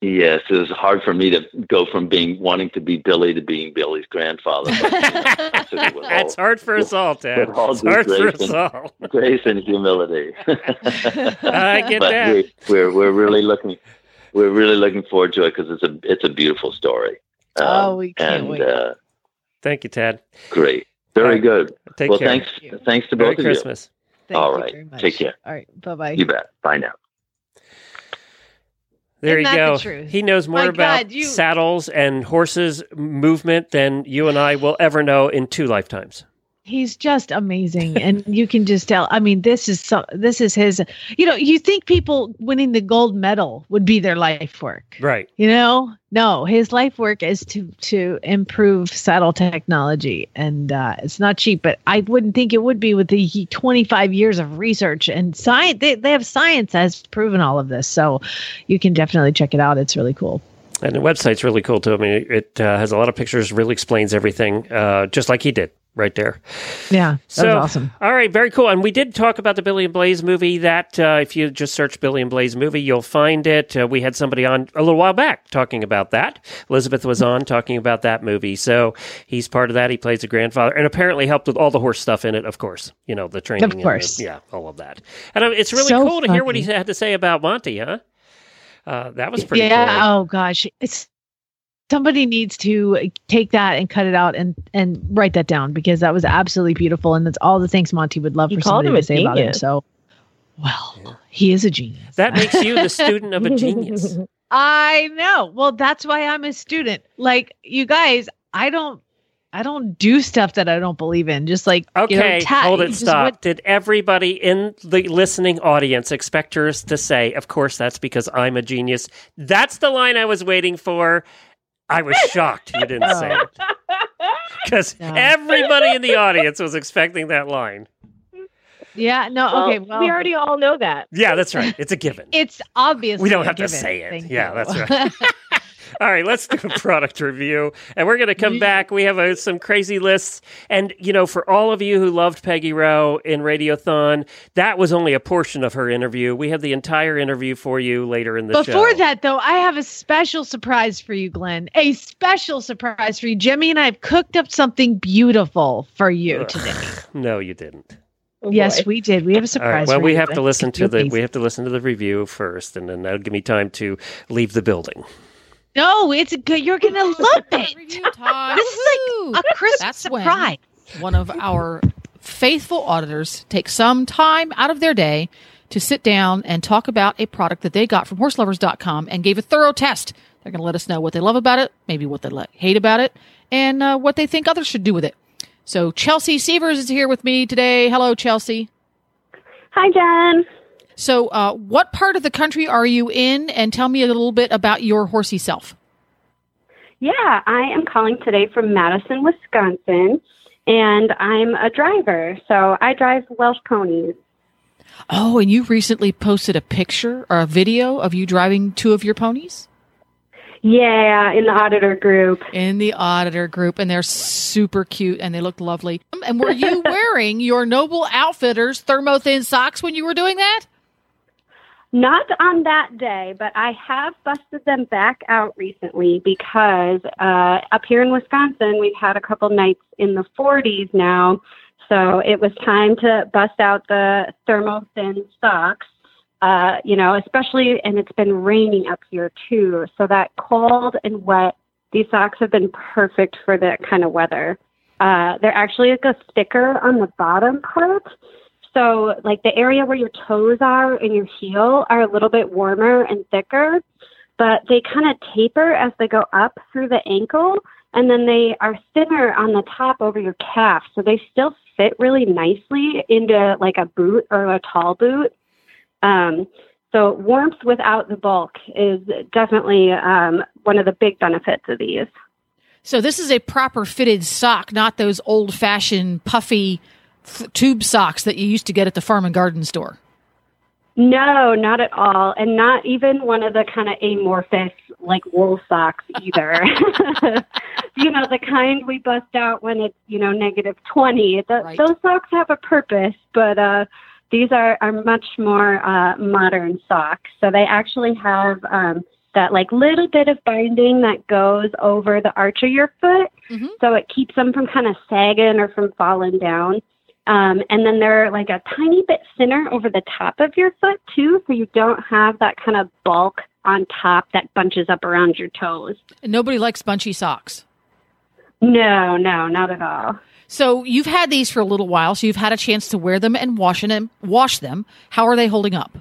Yes, it was hard for me to go from being wanting to be Billy to being Billy's grandfather. But, you know, I took it with That's all hard for us all, Ted. with all It's hard for grace us and- all. grace and humility. I get but that. We, we're we're really looking we're really looking forward to it because it's a it's a beautiful story. Um, Oh, we can't and, wait. Uh, Thank you, Ted. great, very All right. good. Take well, care. thanks Thank thanks to Merry both of you. Christmas. Thank All you right. very much. Take care. All right. Bye bye. you. You bet. Bye now. There Isn't you that the go. truth? He knows more My about God, you- saddles and horses movement than you and I will ever know in two lifetimes. He's just amazing, and you can just tell. I mean, this is so. This is his. You know, you think people winning the gold medal would be their life work, Right. You know, no, his life work is to to improve saddle technology, and uh, it's not cheap. But I wouldn't think it would be with the 25 years of research and science. They they have science has proven all of this, so you can definitely check it out. It's really cool. And the website's really cool too. I mean, it, uh, has a lot of pictures, really explains everything, uh, just like he did. Right there. Yeah, So, awesome. All right, very cool. And we did talk about the Billy and Blaze movie. That uh, if you just search Billy and Blaze movie, you'll find it. Uh, we had somebody on a little while back talking about that. Elizabeth was on talking about that movie. So he's part of that. He plays a grandfather, and apparently helped with all the horse stuff in it. Of course, you know the training. Of and the- course. yeah, all of that. And uh, it's really So cool to hear what he had to say about Monty. Huh? Uh, that was pretty yeah. cool. Oh gosh, it's somebody needs to take that and cut it out and and write that down because that was absolutely beautiful and that's all the things Monty would love He for somebody him to a say about him. So, well, he is a genius. That makes you the student of a genius. I know. Well, that's why I'm a student. Like you guys, I don't. I don't do stuff that I don't believe in. Just like you know, Okay, ta- hold it. Stop. what- Did everybody in the listening audience expect us to say, "Of course, that's because I'm a genius"? That's the line I was waiting for. I was shocked you didn't say oh. it because No. everybody in the audience was expecting that line. yeah. No. Well, okay. Well, we already all know that. Yeah, that's right. It's a given. It's obvious. We don't have to say it. Yeah, that's right. All right, let's do a product review. And we're going to come back. We have uh some crazy lists. And, you know, for all of you who loved Peggy Rowe in Radiothon, that was only a portion of her interview. We have the entire interview for you later in the show. Before that, though, I have a special surprise for you, Glenn. A special surprise for you. Jimmy and I have cooked up something beautiful for you Ugh. today. No, you didn't. Oh, yes, boy. we did. We have a surprise. right. Well, for we you, have to listen to the Please. we have to listen to the review first, and then that'll give me time to leave the building. No, it's good. You're gonna love it. Review time. This is like a Christmas That's surprise. one of our faithful auditors takes some time out of their day to sit down and talk about a product that they got from horseloverz.com and gave a thorough test. They're going to let us know what they love about it, maybe what they hate about it, and uh, what they think others should do with it. So Chelsea Severs is here with me today. Hello, Chelsea. Hi, Jen. So, uh, what part of the country are you in? And tell me a little bit about your horsey self. Yeah, I am calling today from Madison, Wisconsin, and I'm a driver. So I drive Welsh ponies. Oh, and you recently posted a picture or a video of you driving two of your ponies Yeah, in the auditor group. in the auditor group, and they're super cute and they look lovely. Um, And were you wearing your Noble Outfitters thermo thin socks when you were doing that? Not on that day, but I have busted them back out recently because uh, up here in Wisconsin, we've had a couple nights in the 40s now. So it was time to bust out the thermo thin socks. Uh, you know, especially, and it's been raining up here too. So that cold and wet, these socks have been perfect for that kind of weather. Uh, they're actually like a sticker on the bottom part. So, like the area where your toes are and your heel are a little bit warmer and thicker, but they kind of taper as they go up through the ankle, and then they are thinner on the top over your calf. So they still fit really nicely into like a boot or a tall boot. Um, so warmth without the bulk is definitely um, one of the big benefits of these. So this is a proper fitted sock, not those old fashioned puffy f- tube socks that you used to get at the farm and garden store. No, not at all. And not even one of the kind of amorphous, like wool socks either. you know, the kind we bust out when it's, you know, negative 20. The, Right. Those socks have a purpose, but uh, these are, are much more uh, modern socks. So they actually have um, that like little bit of binding that goes over the arch of your foot. Mhm. So it keeps them from kind of sagging or from falling down. Um, and then they're like a tiny bit thinner over the top of your foot too, so you don't have that kind of bulk on top that bunches up around your toes. And nobody likes bunchy socks. No, no, not at all. So you've had these for a little while, so you've had a chance to wear them and wash them. Wash them. How are they holding up?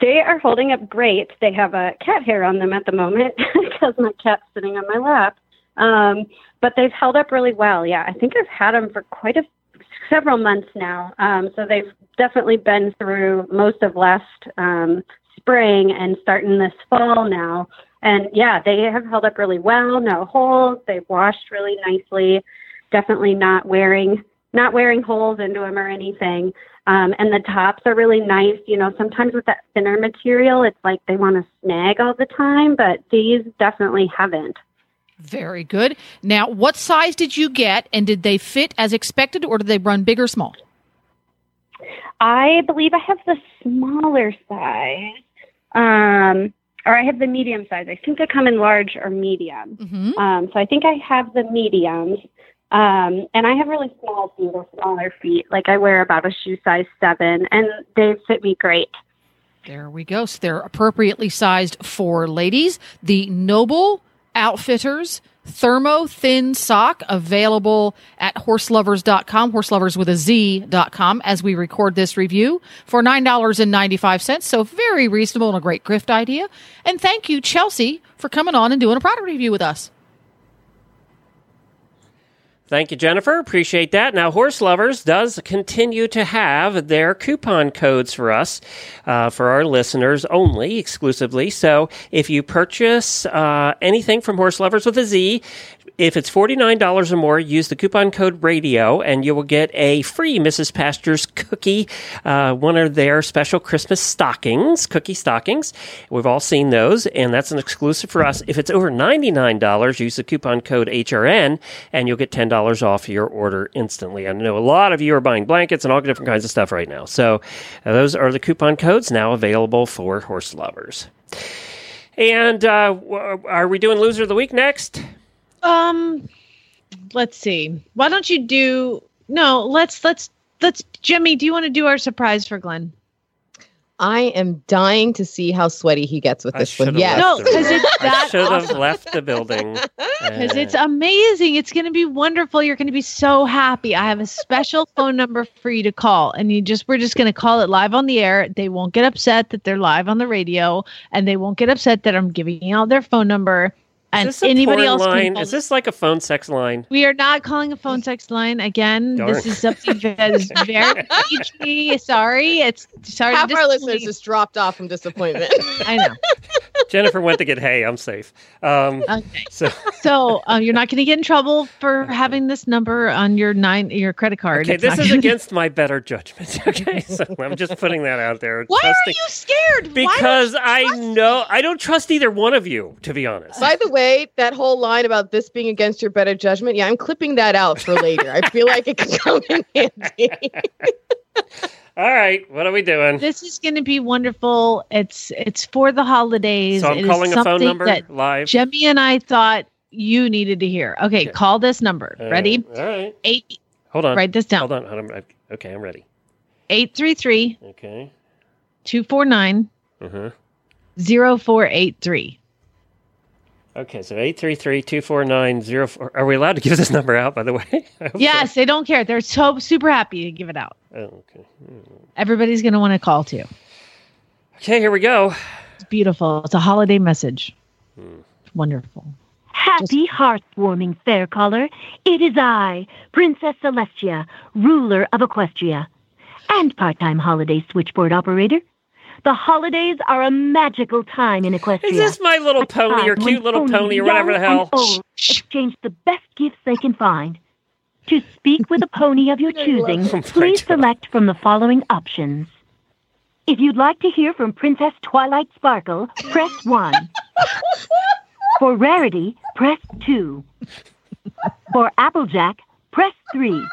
They are holding up great. They have a cat hair on them at the moment because my cat's sitting on my lap. Um, but they've held up really well. Yeah, I think I've had them for quite a several months now. Um, so they've definitely been through most of last um, spring and starting this fall now. And yeah, they have held up really well. No holes. They've washed really nicely. Definitely not wearing not wearing holes into them or anything. Um, and the tops are really nice. You know, sometimes with that thinner material, it's like they want to snag all the time, but these definitely haven't. Very good. Now, what size did you get, and did they fit as expected, or did they run big or small? I believe I have the smaller size, um, or I have the medium size. I think they come in large or medium. Mm-hmm. Um, so I think I have the mediums. Um, and I have really small feet or smaller feet. Like I wear about a shoe size seven, and they fit me great. There we go. So they're appropriately sized for ladies. The Noble Outfitters Thermo Thin Sock available at horseloverz.com, horselovers with a Z.com as we record this review for $9.95. So very reasonable and a great gift idea. And thank you, Chelsea, for coming on and doing a product review with us. Thank you, Jennifer. Appreciate that. Now, Horse Lovers does continue to have their coupon codes for us, uh, for our listeners only, exclusively. So if you purchase uh, anything from Horse Lovers with a Z, if it's $49 or more, use the coupon code radio and you will get a free Mrs. Pasture's cookie, uh, one of their special Christmas stockings, cookie stockings. We've all seen those, and that's an exclusive for us. If it's over $99, use the coupon code HRN and you'll get $10 off your order instantly. I know a lot of you are buying blankets and all different kinds of stuff right now. So uh, those are the coupon codes now available for horse lovers. And uh, are we doing loser of the week next? Um, let's see. Why don't you do? No, let's let's let's. Jimmy, do you want to do our surprise for Glenn? I am dying to see how sweaty he gets with I this one. should've No, because the 'cause room. it's I that should have awesome. left the building. Because it's amazing. It's going to be wonderful. You're going to be so happy. I have a special phone number for you to call, and you just we're just going to call it live on the air. They won't get upset that they're live on the radio, and they won't get upset that I'm giving out their phone number. And is this a anybody porn else line? Is this like a phone sex line? We are not calling a phone sex line again. Darn. This is something that is very PG. Sorry, it's sorry. to Half our listeners just dropped off from disappointment. I know. Jennifer went to get hay. I'm safe. Um, Okay. so So um, you're not going to get in trouble for having this number on your nine your credit card. okay, It's this is gonna- against my better judgment. Okay, so I'm just putting that out there. Why are you scared? Because you I know me? I don't trust either one of you, to be honest. By the way, that whole line about this being against your better judgment, yeah, I'm clipping that out for later. I feel like it could come in handy. All right, what are we doing? This is going to be wonderful. It's it's for the holidays. So I'm It calling a phone number that live. Jemmy and I thought you needed to hear. Okay, Okay. call this number. Uh, Ready? All right. Eight. Hold on. Write this down. Hold on. Hold on. Okay, I'm ready. Eight three three Okay. two four nine Uh-huh. zero four eight three. Okay, so 833-249-04. Are we allowed to give this number out, by the way? I hope so. Yes, they don't care. They're so super happy to give it out. Oh, okay. Everybody's going to want to call too. Okay, here we go. It's beautiful. It's a holiday message. Hmm. Wonderful. Happy hearth-warming fair caller. It is I, Princess Celestia, ruler of Equestria, and part-time holiday switchboard operator. The holidays are a magical time in Equestria. Is this my little A pony or cute little pony or whatever the young hell? and old, exchange the best gifts they can find. To speak with a pony of your choosing, please select from the following options. If you'd like to hear from Princess Twilight Sparkle, press 1. For Rarity, press 2. For Applejack, press 3.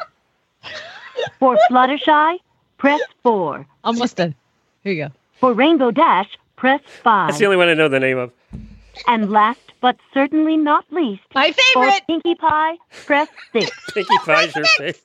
For Fluttershy, press 4. Almost done. Here you go. For Rainbow Dash, press 5. That's the only one I know the name of. And last but certainly not least, My for favorite. Pinkie Pie, press 6. Pinkie Pie's your favorite.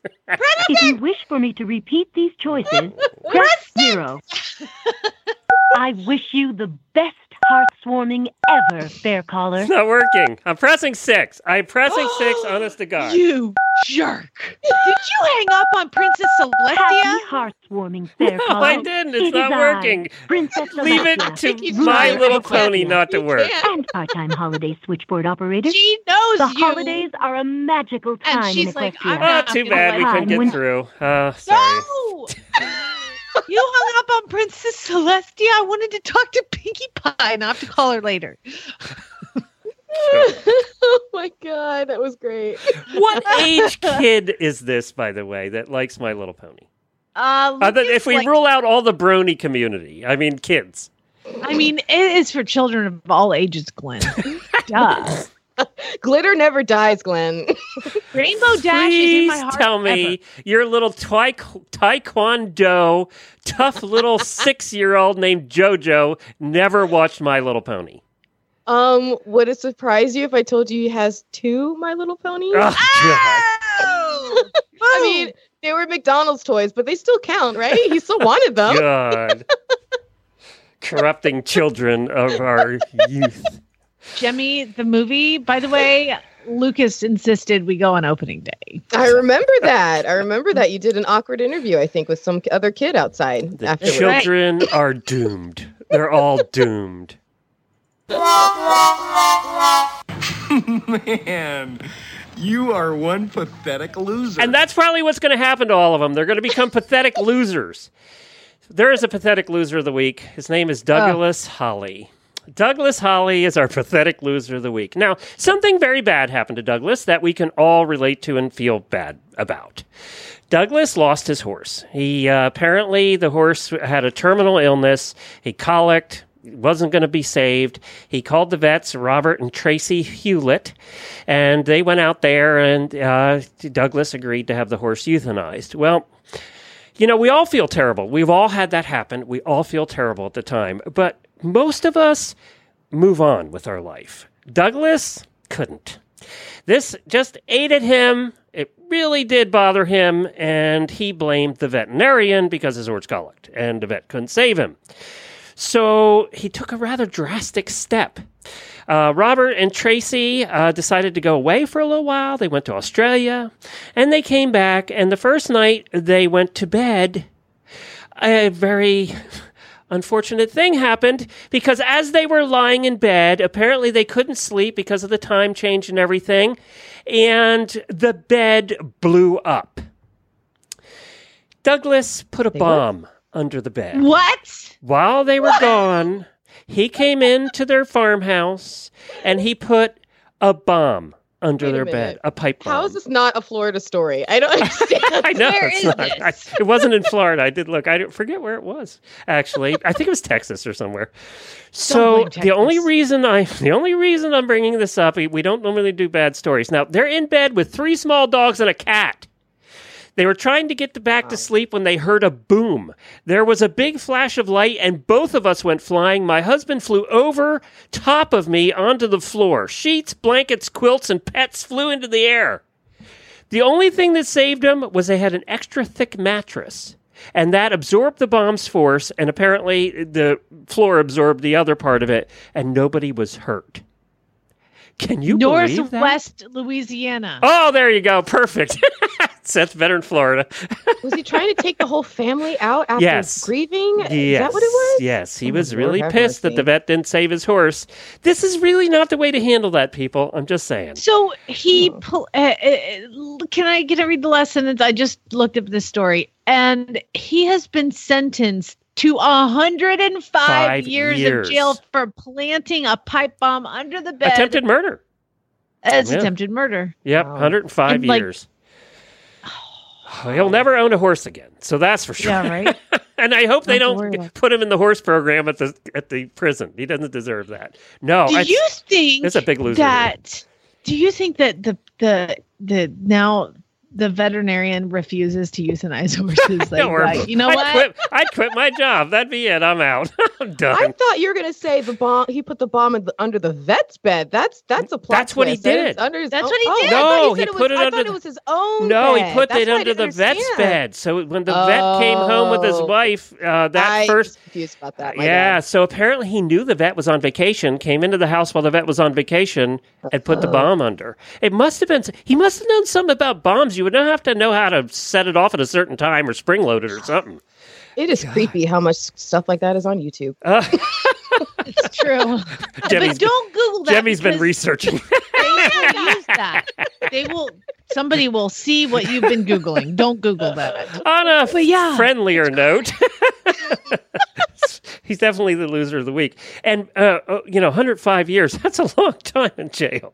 If you wish for me to repeat these choices, press 0. I wish you the best heart-swarming ever, fair caller. It's not working. I'm pressing six. I'm pressing six, honest to God. You jerk. Did you hang up on Princess Celestia? Happy heart-warming fair No, caller. I didn't. It's It not is I, working. Princess Leave it to My Little of Pony not to work. And part-time holiday switchboard operator. She knows The you. holidays are a magical time in she's like, Equestria. I'm Oh, not too bad we lie. couldn't get When- through. Uh, sorry. No. you hung up on Princess Celestia. I wanted to talk to Pinkie Pie, and I have to call her later. oh my god, that was great. What age kid is this, by the way, that likes My Little Pony? Uh, Other, Lucas, if we like- rule out all the brony community, I mean kids. I mean, it is for children of all ages, Glenn. Duh. Glitter never dies, Glenn. Rainbow Dash is in my Please heart. tell me your little twi- taekwondo tough little six year old named JoJo never watched My Little Pony. Um, would it surprise you if I told you he has two My Little Ponies? Oh, I mean, they were McDonald's toys, but they still count, right? He still wanted them. God. Corrupting children of our youth. Jemmy, the movie, by the way, Lucas insisted we go on opening day. I remember that. I remember that you did an awkward interview, I think, with some other kid outside The afterwards. children are doomed. They're all doomed. Man, you are one pathetic loser. And that's probably what's going to happen to all of them. They're going to become pathetic losers. There is a pathetic loser of the week. His name is Douglas Holly. Douglas Holly is our pathetic loser of the week. Now, something very bad happened to Douglas that we can all relate to and feel bad about. Douglas lost his horse. He uh, apparently the horse had a terminal illness. He colicked, wasn't going to be saved. He called the vets, Robert and Tracy Hewlett, and they went out there, and uh, Douglas agreed to have the horse euthanized. Well, you know, we all feel terrible. We've all had that happen. We all feel terrible at the time, but most of us move on with our life. Douglas couldn't. This just ate at him. It really did bother him, and he blamed the veterinarian because his horse colicked, and the vet couldn't save him. So he took a rather drastic step. Uh, Robert and Tracy uh, decided to go away for a little while. They went to Australia and they came back. And the first night they went to bed, a very unfortunate thing happened because as they were lying in bed, apparently they couldn't sleep because of the time change and everything. And the bed blew up. Douglas put a bomb under the bed. What? While they were gone, he came into their farmhouse and he put a bomb under their minute. bed, a pipe bomb. How is this not a Florida story? I don't understand. I know Where it's is not. this? I, it wasn't in Florida. I did look. I don't- forget where it was. Actually, I think it was Texas or somewhere. So the only reason I, the only reason I'm bringing this up, we don't normally do bad stories. Now they're in bed with three small dogs and a cat. They were trying to get back to sleep when they heard a boom. There was a big flash of light, and both of us went flying. My husband flew over top of me onto the floor. Sheets, blankets, quilts, and pets flew into the air. The only thing that saved him was they had an extra thick mattress. And that absorbed the bomb's force, and apparently the floor absorbed the other part of it, and nobody was hurt. Can you believe that? Northwest Louisiana. Oh, there you go. Perfect. That's better in Florida. Was he trying to take the whole family out after Yes. grieving? Yes. Is that what it was? Yes, he Oh, was Lord really have pissed that the vet didn't save his horse. This is really not the way to handle that, people. I'm just saying. So he, pul- uh, uh, can I get to read the last sentence? I just looked up this story, and he has been sentenced to 105 Five years, years. of jail for planting a pipe bomb under the bed. Attempted murder. It's Yeah. attempted murder. Yep, 105 And, like- years. He'll never own a horse again. So that's for sure. Yeah, right. and I hope they Not don't put him in the horse program at the at the prison. He doesn't deserve that. No, do you think it's a big loser. here. that? Do you think that the the the now the veterinarian refuses to euthanize horses? Like, Don't like, you know I'd what? Quit, I'd quit my job. That'd be it. I'm out. I'm done. I thought you were gonna say the bomb. He put the bomb in the, under the vet's bed. That's that's a plot. That's what he did. Under his That's own- what he oh, did. I thought No, you he said it put was, it I thought the- it was his own. No, he put That's it under the didn't vet's bed. So when the vet came home with his Oh. wife, uh, that I first confused about that. my yeah, bad. so apparently he knew the vet was on vacation, came into the house while the vet was on vacation, and put the Oh. bomb under. It must have been, he must have known something about bombs. You would not have to know how to set it off at a certain time or spring load it or something. It is creepy how much stuff like that is on YouTube. Uh, It's true. Demi's- but don't Google that. Jemmy's been researching. They will use that. They will. Somebody will see what you've been googling. Don't Google that. On a But yeah. friendlier note, he's definitely the loser of the week. And uh, uh, you know, 105 years, that's a long time in jail.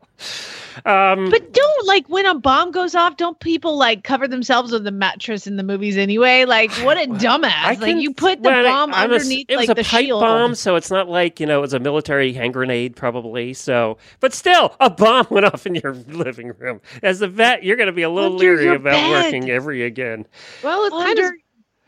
Um, But don't like when a bomb goes off, don't people like cover themselves with a mattress in the movies anyway? Like what a dumbass. like can- you put the well, bomb I'm a s- underneath it was like a the pipe shield. bomb, so it's not like you know it was a military hand grenade, probably. So, but still, a bomb went off in your living room. As a vet, you're going to be a little Under leery about bed. working every again. Well, it's kind of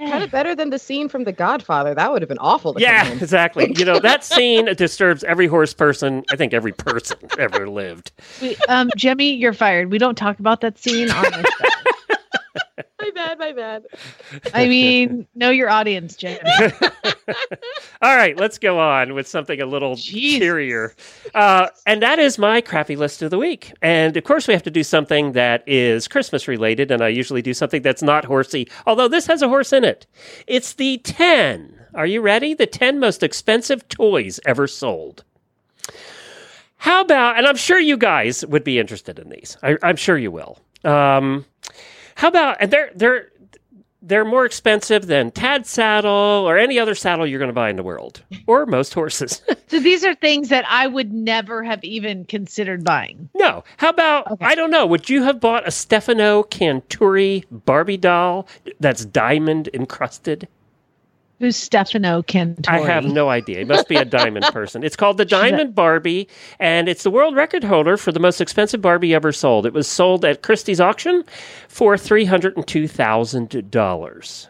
kind of better than the scene from The Godfather. That would have been awful. To Yeah, exactly. You know that scene disturbs every horse person. I think every person ever lived. We, um, Jemmy, you're fired. We don't talk about that scene on the show. my bad, my bad. I mean, know your audience, Jen. All right, let's go on with something a little cheerier. Uh, and that is my crappy list of the week. And of course, we have to do something that is Christmas related. And I usually do something that's not horsey, although this has a horse in it. It's the 10. Are you ready? The 10 most expensive toys ever sold. How about, and I'm sure you guys would be interested in these. I, I'm sure you will. Um, how about, and they're, they're, they're more expensive than Tad saddle or any other saddle you're going to buy in the world, or most horses. so these are things that I would never have even considered buying. no. How about, I don't know, would you have bought a Stefano Canturi Barbie doll that's diamond encrusted? Who's Stefano Canturi? I have no idea. It must be a diamond person. It's called the Diamond Barbie, and it's the world record holder for the most expensive Barbie ever sold. It was sold at Christie's auction for $302,000.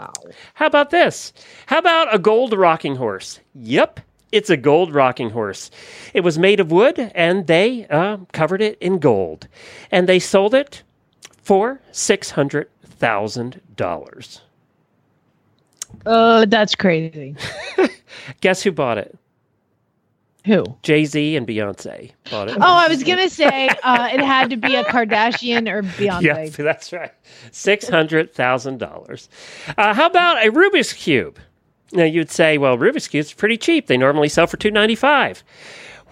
Wow. How about this? How about a gold rocking horse? Yep, it's a gold rocking horse. It was made of wood, and they uh, covered it in gold, and they sold it for six hundred thousand dollars. Oh, that's crazy. Guess who bought it? Who? Jay Z and Beyonce bought it. Oh, I was gonna say uh, it had to be a Kardashian or Beyonce. Yeah, that's right. Six hundred thousand dollars. Uh, how about a Rubik's cube? Now you'd say, well, Rubik's cubes are pretty cheap. They normally sell for two ninety five.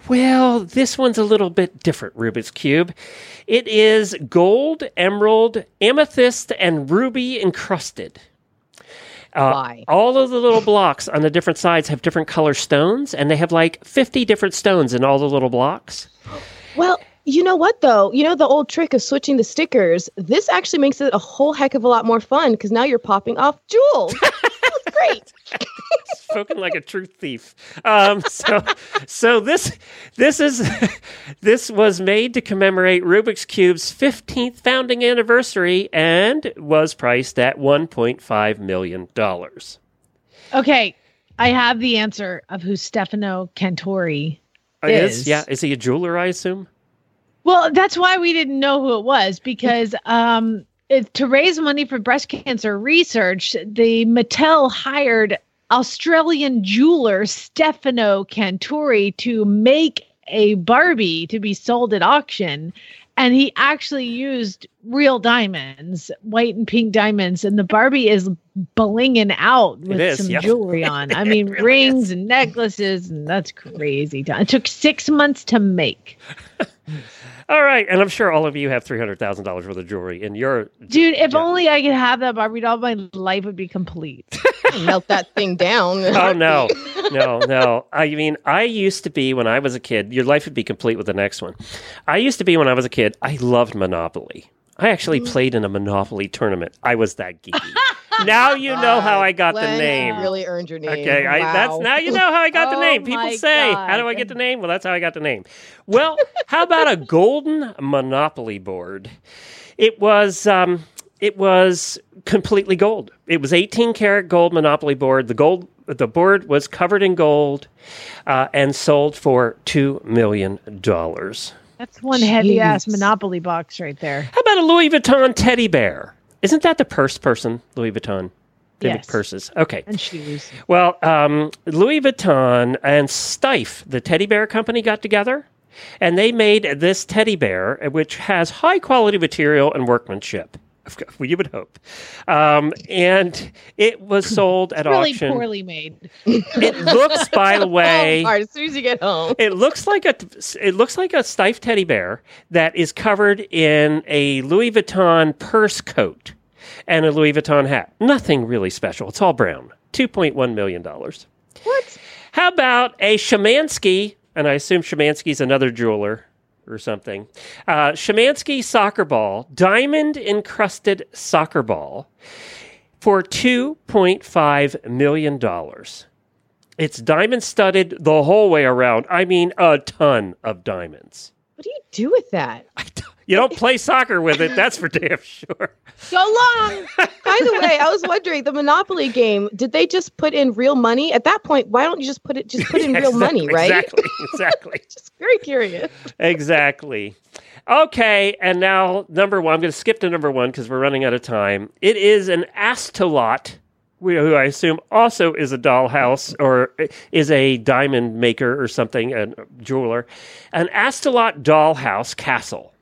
Well, this one's a little bit different. Rubik's cube. It is gold, emerald, amethyst, and ruby encrusted. Uh, Why? All of the little blocks on the different sides have different color stones, and they have like 50 different stones in all the little blocks. Well, you know what though? You know the old trick of switching the stickers. This actually makes it a whole heck of a lot more fun because now you're popping off jewels. Great. spoken like a true thief. Um, so, so this this is this was made to commemorate Rubik's Cube's 15th founding anniversary and was priced at 1.5 million dollars. Okay, I have the answer of who Stefano Canturi is. Is yeah? Is he a jeweler? I assume. Well, that's why we didn't know who it was because um, it, to raise money for breast cancer research, the Mattel hired Australian jeweler Stefano Canturi to make a Barbie to be sold at auction. And he actually used real diamonds, white and pink diamonds, and the Barbie is blinging out with is, some jewelry on. I mean, really rings and necklaces, and that's crazy. It took six months to make. All right, and I'm sure all of you have three hundred thousand dollars worth of jewelry in your. Dude, if only I could have that Barbie doll, my life would be complete. Melt that thing down. Oh no, no, no! I mean, I used to be when I was a kid. Your life would be complete with the next one. I used to be when I was a kid. I loved Monopoly. I actually Mm. played in a Monopoly tournament. I was that geeky. Now you know how I got the name. you Really earned your name. Okay, I, that's now you know how I got the Oh name. People my say, "How do I get the name?" Well, that's how I got the name. Well, how about a golden Monopoly board? It was um, it was completely gold. It was 18 karat gold Monopoly board. The gold the board was covered in gold uh, and sold for two million dollars. That's one heavy ass Monopoly box right there. How about a Louis Vuitton teddy bear? Isn't that the purse person, Louis Vuitton? They make purses. Okay. And shoes. Well, um, Louis Vuitton and Steiff, the teddy bear company, got together and they made this teddy bear, which has high quality material and workmanship. Well, you would hope. Um, and it was sold at really auction. Really poorly made. It looks, by the way, All right, as soon as you get home. it looks like a it looks like a Steiff teddy bear that is covered in a Louis Vuitton purse coat and a Louis Vuitton hat. Nothing really special. It's all brown. Two point one million dollars. What? How about a Shimansky, and I assume Shimansky's another jeweler or something. Uh, Shimansky soccer ball, diamond encrusted soccer ball for $2.5 million. It's diamond studded the whole way around. I mean, a ton of diamonds. What do you do with that? You don't play soccer with it, that's for damn sure. So long. By the way, I was wondering the Monopoly game. Did they just put in real money? At that point, why don't you just put it just put in real money, right? Exactly, exactly. just very curious. exactly. Okay, and now number one. I'm going to skip to number one because we're running out of time. It is an Astolat, who I assume also is a dollhouse or is a diamond maker or something, a jeweler. An Astolat dollhouse castle.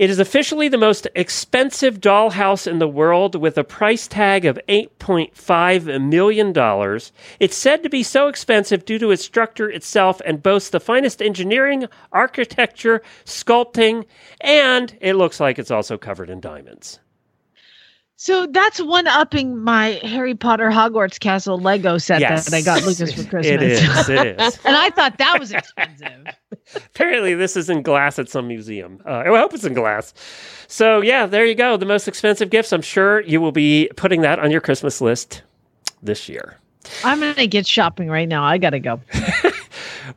It is officially the most expensive dollhouse in the world with a price tag of $8.5 million. It's said to be so expensive due to its structure itself and boasts the finest engineering, architecture, sculpting, and it looks like it's also covered in diamonds. So that's one upping my Harry Potter Hogwarts Castle Lego set Yes. that I got Lucas for Christmas. It is, it is. and I thought that was expensive. Apparently, this is in glass at some museum. Uh, I hope it's in glass. So, yeah, there you go. The most expensive gifts. I'm sure you will be putting that on your Christmas list this year. I'm gonna get shopping right now. I gotta go.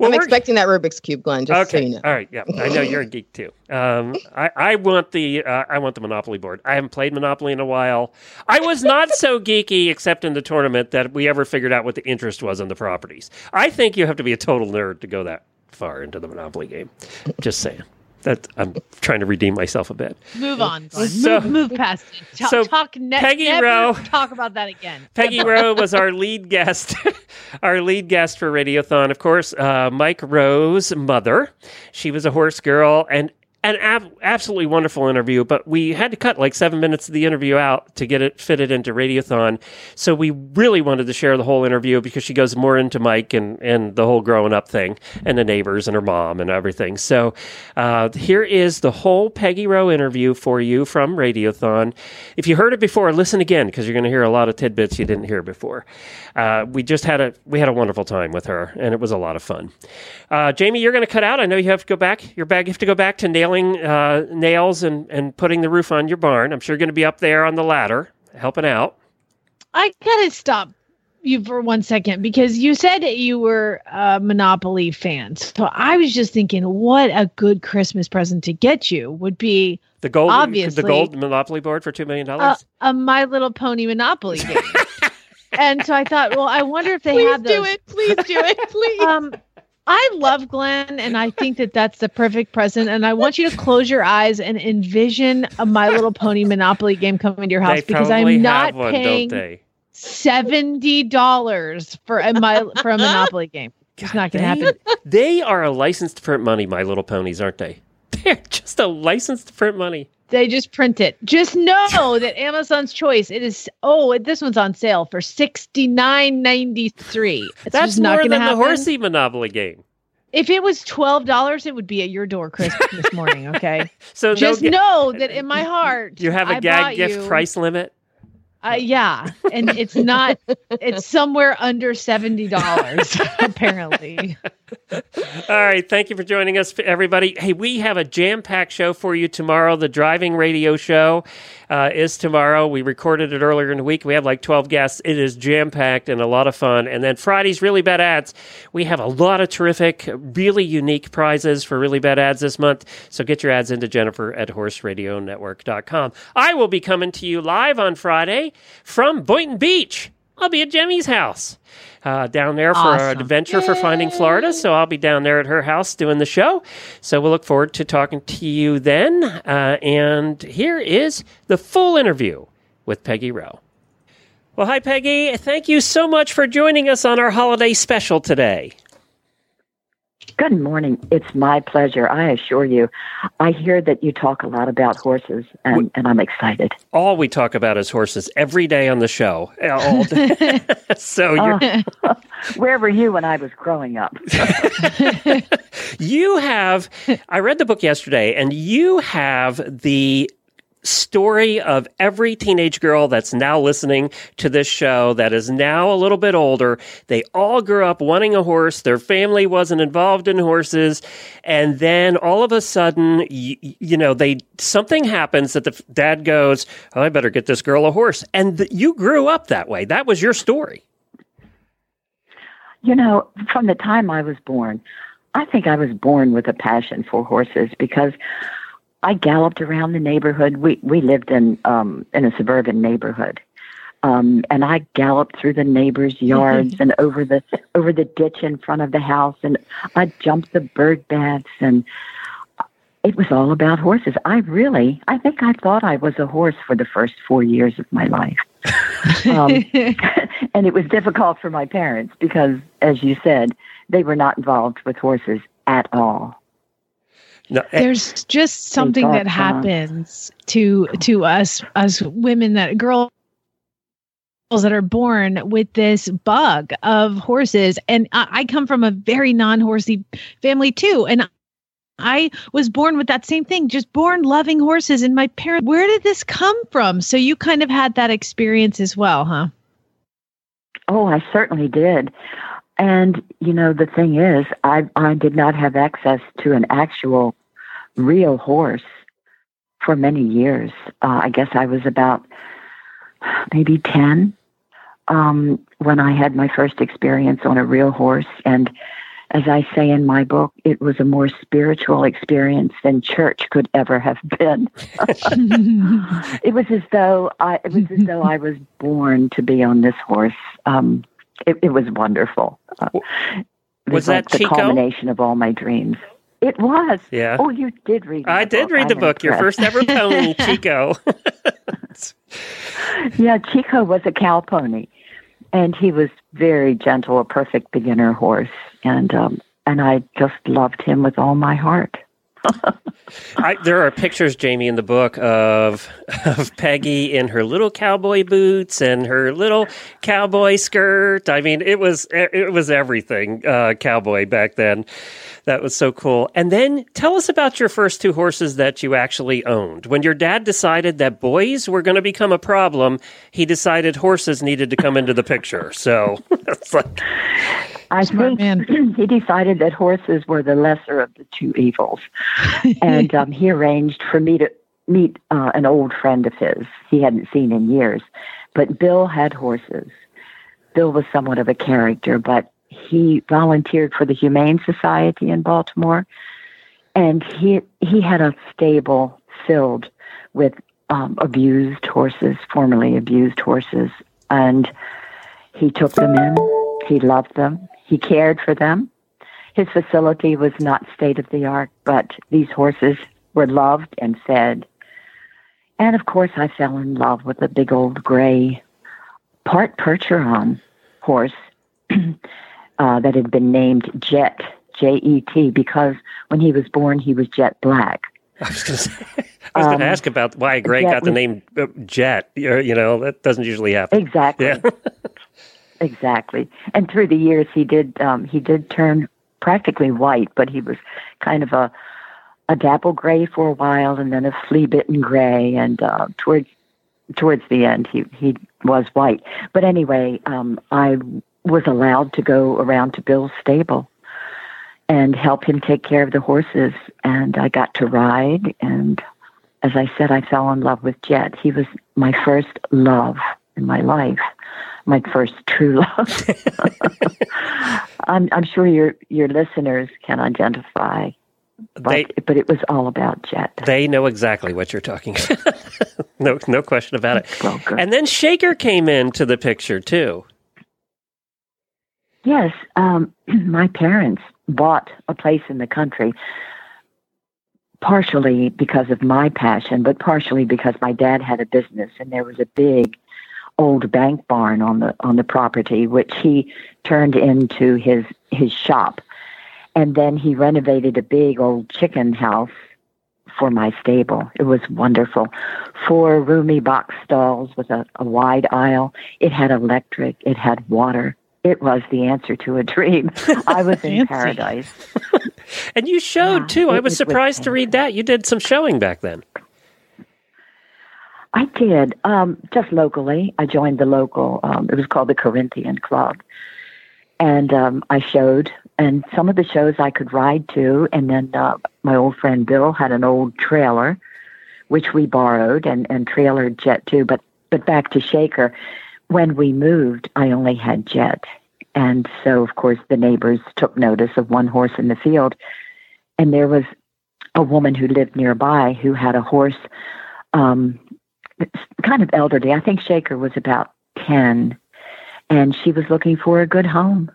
I'm expecting that Rubik's cube, Glenn. Just so okay. you know. All right. Yeah. I know you're a geek too. Um, I, I want the uh, I want the Monopoly board. I haven't played Monopoly in a while. I was not so geeky, except in the tournament, that we ever figured out what the interest was on the properties. I think you have to be a total nerd to go that far into the Monopoly game. Just saying. That I'm trying to redeem myself a bit. Move on. So- move, move past it. Talk, so talk ne- Peggy never Rowe- Talk about that again. Peggy Rowe was our lead guest, our lead guest for Radiothon. Of course, uh, Mike Rowe's mother. She was a horse girl and an ab- absolutely wonderful interview, but we had to cut like seven minutes of the interview out to get it fitted into Radiothon. So we really wanted to share the whole interview because she goes more into Mike and, and the whole growing up thing and the neighbors and her mom and everything. So uh, here is the whole Peggy Rowe interview for you from Radiothon. If you heard it before, listen again because you're going to hear a lot of tidbits you didn't hear before. Uh, we just had a we had a wonderful time with her, and it was a lot of fun. Uh, Jamie, you're going to cut out. I know you have to go back. Your bag. You have to go back to nailing uh, nails and and putting the roof on your barn. I'm sure you're going to be up there on the ladder helping out. I gotta stop you for one second because you said that you were a Monopoly fan. So I was just thinking, what a good Christmas present to get you would be The gold, Obviously. the gold Monopoly board for two million a, dollars. a My Little Pony Monopoly game. and so I thought, well, I wonder if they Please have those. do it. Please do it. Please. Um, I love Glenn, and I think that that's the perfect present. And I want you to close your eyes and envision a My Little Pony Monopoly game coming to your house because I'm not one, paying seventy dollars for a my for a Monopoly game. It's not going to happen. they are a licensed print money, My Little Ponies, aren't they? They're just a licensed print money. They just print it. Just know that Amazon's Choice. It is. Oh, this one's on sale for sixty nine ninety three. That's not more than the horsey Monopoly game. If it was twelve dollars, it would be at your door Christmas morning. Okay. So no just ga- know that in my heart, You have a I gag gift you- price limit. Uh, yeah, and it's not. it's somewhere under seventy dollars apparently. All right. Thank you for joining us, everybody. Hey, we have a jam packed show for you tomorrow. The driving radio show uh, is tomorrow. We recorded it earlier in the week. We have like 12 guests. It is jam packed and a lot of fun. And then Friday's Really Bad Ads. We have a lot of terrific, really unique prizes for Really Bad Ads this month. So get your ads into Jennifer at horseradionetwork.com. I will be coming to you live on Friday from Boynton Beach. I'll be at Jemmy's house uh, down there for our Awesome. adventure for finding Florida. So I'll be down there at her house doing the show. So we'll look forward to talking to you then. Uh, and here is the full interview with Peggy Rowe. Well, hi, Peggy. Thank you so much for joining us on our holiday special today. Good morning. It's my pleasure. I assure you. I hear that you talk a lot about horses, and, and I'm excited. All we talk about is horses every day on the show. All day. so Oh, where were you when I was growing up? you have, I read the book yesterday, and you have the story of every teenage girl that's now listening to this show that is now a little bit older. They all grew up wanting a horse. Their family wasn't involved in horses. And then all of a sudden, you, you know, they, something happens that the dad goes, oh, I better get this girl a horse. And th- you grew up that way. That was your story. You know, from the time I was born, I think I was born with a passion for horses because I galloped around the neighborhood. We we lived in um in a suburban neighborhood. Um, and I galloped through the neighbors' yards and over the over the ditch in front of the house, and I jumped the bird baths, and it was all about horses. I really, I think I thought I was a horse for the first four years of my life, um, and it was difficult for my parents because, as you said, they were not involved with horses at all. No, There's just something that uh, happens to to us us women that girls that are born with this bug of horses and I, I come from a very non-horsey family too and I was born with that same thing, just born loving horses. And my parents, where did this come from? So you kind of had that experience as well, huh? Oh, I certainly did. And you know, the thing is, I I did not have access to an actual real horse for many years. Uh, I guess I was about maybe ten um, when I had my first experience on a real horse. And as I say in my book, it was a more spiritual experience than church could ever have been. it was as though I it was as though I was born to be on this horse. Um, it, it was wonderful. Uh, it Was like that the Chico? culmination of all my dreams? It was. Yeah. Oh, you did read. I did book. read the I'm book, Your. First Ever Pony, Chico. yeah, Chico was a cow pony, and he was very gentle, a perfect beginner horse, and um, and I just loved him with all my heart. I, there are pictures, Jamie, in the book of of Peggy in her little cowboy boots and her little cowboy skirt. I mean, it was it was everything uh, cowboy back then. That was so cool. And then tell us about your first two horses that you actually owned. When your dad decided that boys were going to become a problem, he decided horses needed to come into the picture. So it's like, I think he decided that horses were the lesser of the two evils, and um, he arranged for me to meet uh, an old friend of his he hadn't seen in years. But Bill had horses. Bill was somewhat of a character, but he volunteered for the Humane Society in Baltimore, and he he had a stable filled with um, abused horses, formerly abused horses, and he took them in. He loved them. He cared for them. His facility was not state of the art, but these horses were loved and fed. And of course, I fell in love with a big old gray, part Percheron horse uh, that had been named Jet, J E T, because when he was born, he was jet black. I was going to say, I was going to Um, ask about why Greg got the was- name uh, Jet. You you know, that doesn't usually happen. Exactly. Yeah. Exactly. And through the years, he did um, he did turn practically white, but he was kind of a a dapple gray for a while, and then a flea bitten gray, and uh, towards towards the end, he he was white. But anyway, um, I was allowed to go around to Bill's stable and help him take care of the horses, and I got to ride. And as I said, I fell in love with Jet. He was my first love in my life my first true love. I'm, I'm sure your your listeners can identify, but, They- but it was all about Jet. They know exactly what you're talking about. no, no question about it. Well. And then Shaker came into the picture too. Yes, um, my parents bought a place in the country, partially because of my passion, but partially because my dad had a business and there was a big old bank barn on the on the property, which he turned into his his shop, and then he renovated a big old chicken house for my stable. It was wonderful. Four roomy box stalls with a, a wide aisle. It had electric. It had water. It was the answer to a dream. I was in paradise. And you showed too. I was was surprised to read that. You did some showing back then. I did. Um, just locally. I joined the local, um, it was called the Corinthian Club. And um, I showed, and some of the shows I could ride to. And then uh, my old friend Bill had an old trailer, which we borrowed and, and trailered Jet too. But, but back to Shaker, when we moved, I only had Jet. And so, of course, the neighbors took notice of one horse in the field. And there was a woman who lived nearby who had a horse um, kind of elderly. I think Shaker was about 10, and she was looking for a good home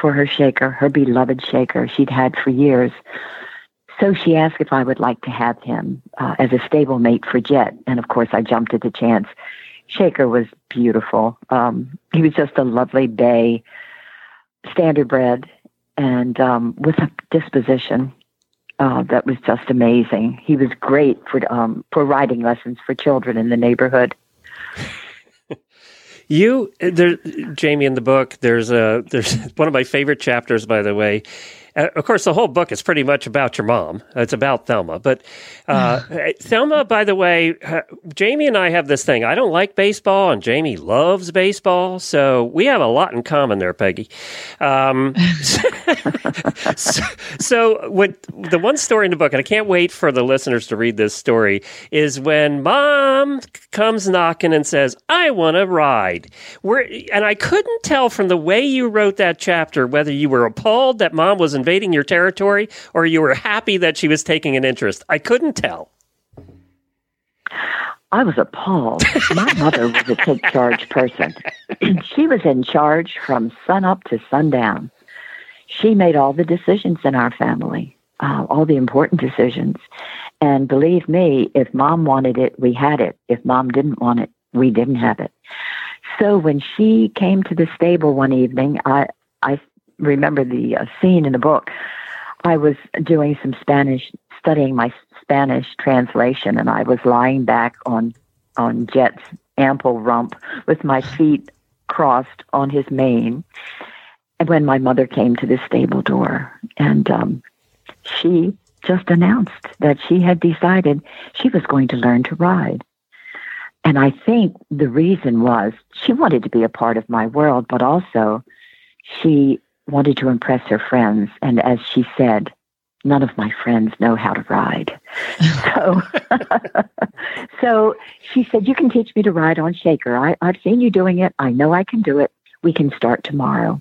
for her Shaker, her beloved Shaker she'd had for years. So she asked if I would like to have him uh, as a stablemate for Jet, and of course I jumped at the chance. Shaker was beautiful. Um, he was just a lovely bay, standard bred, and um, with a disposition uh, that was just amazing. He was great for um, for riding lessons for children in the neighborhood. You, there, Jamie, in the book, there's a there's one of my favorite chapters, by the way, uh, of course, the whole book is pretty much about your mom. It's about Thelma. But uh, Thelma, by the way, uh, Jamie and I have this thing. I don't like baseball, and Jamie loves baseball. So we have a lot in common there, Peggy. Um, so, so when, the one story in the book, and I can't wait for the listeners to read this story, is when mom comes knocking and says, I want to ride. We're, and I couldn't tell from the way you wrote that chapter whether you were appalled that mom was invading your territory or you were happy that she was taking an interest. I couldn't tell. I was appalled. My mother was a take charge person. she was in charge from sun up to sundown. She made all the decisions in our family, uh, all the important decisions. And believe me, if mom wanted it, we had it. If mom didn't want it, we didn't have it. So when she came to the stable one evening, I, I remember the uh, scene in the book. I was doing some Spanish, studying my Spanish translation, and I was lying back on on Jet's ample rump with my feet crossed on his mane. And when my mother came to the stable door, and um, she just announced that she had decided she was going to learn to ride. And I think the reason was she wanted to be a part of my world, but also she wanted to impress her friends. And as she said, none of my friends know how to ride. so, so she said, You can teach me to ride on Shaker. I, I've seen you doing it. I know I can do it. We can start tomorrow.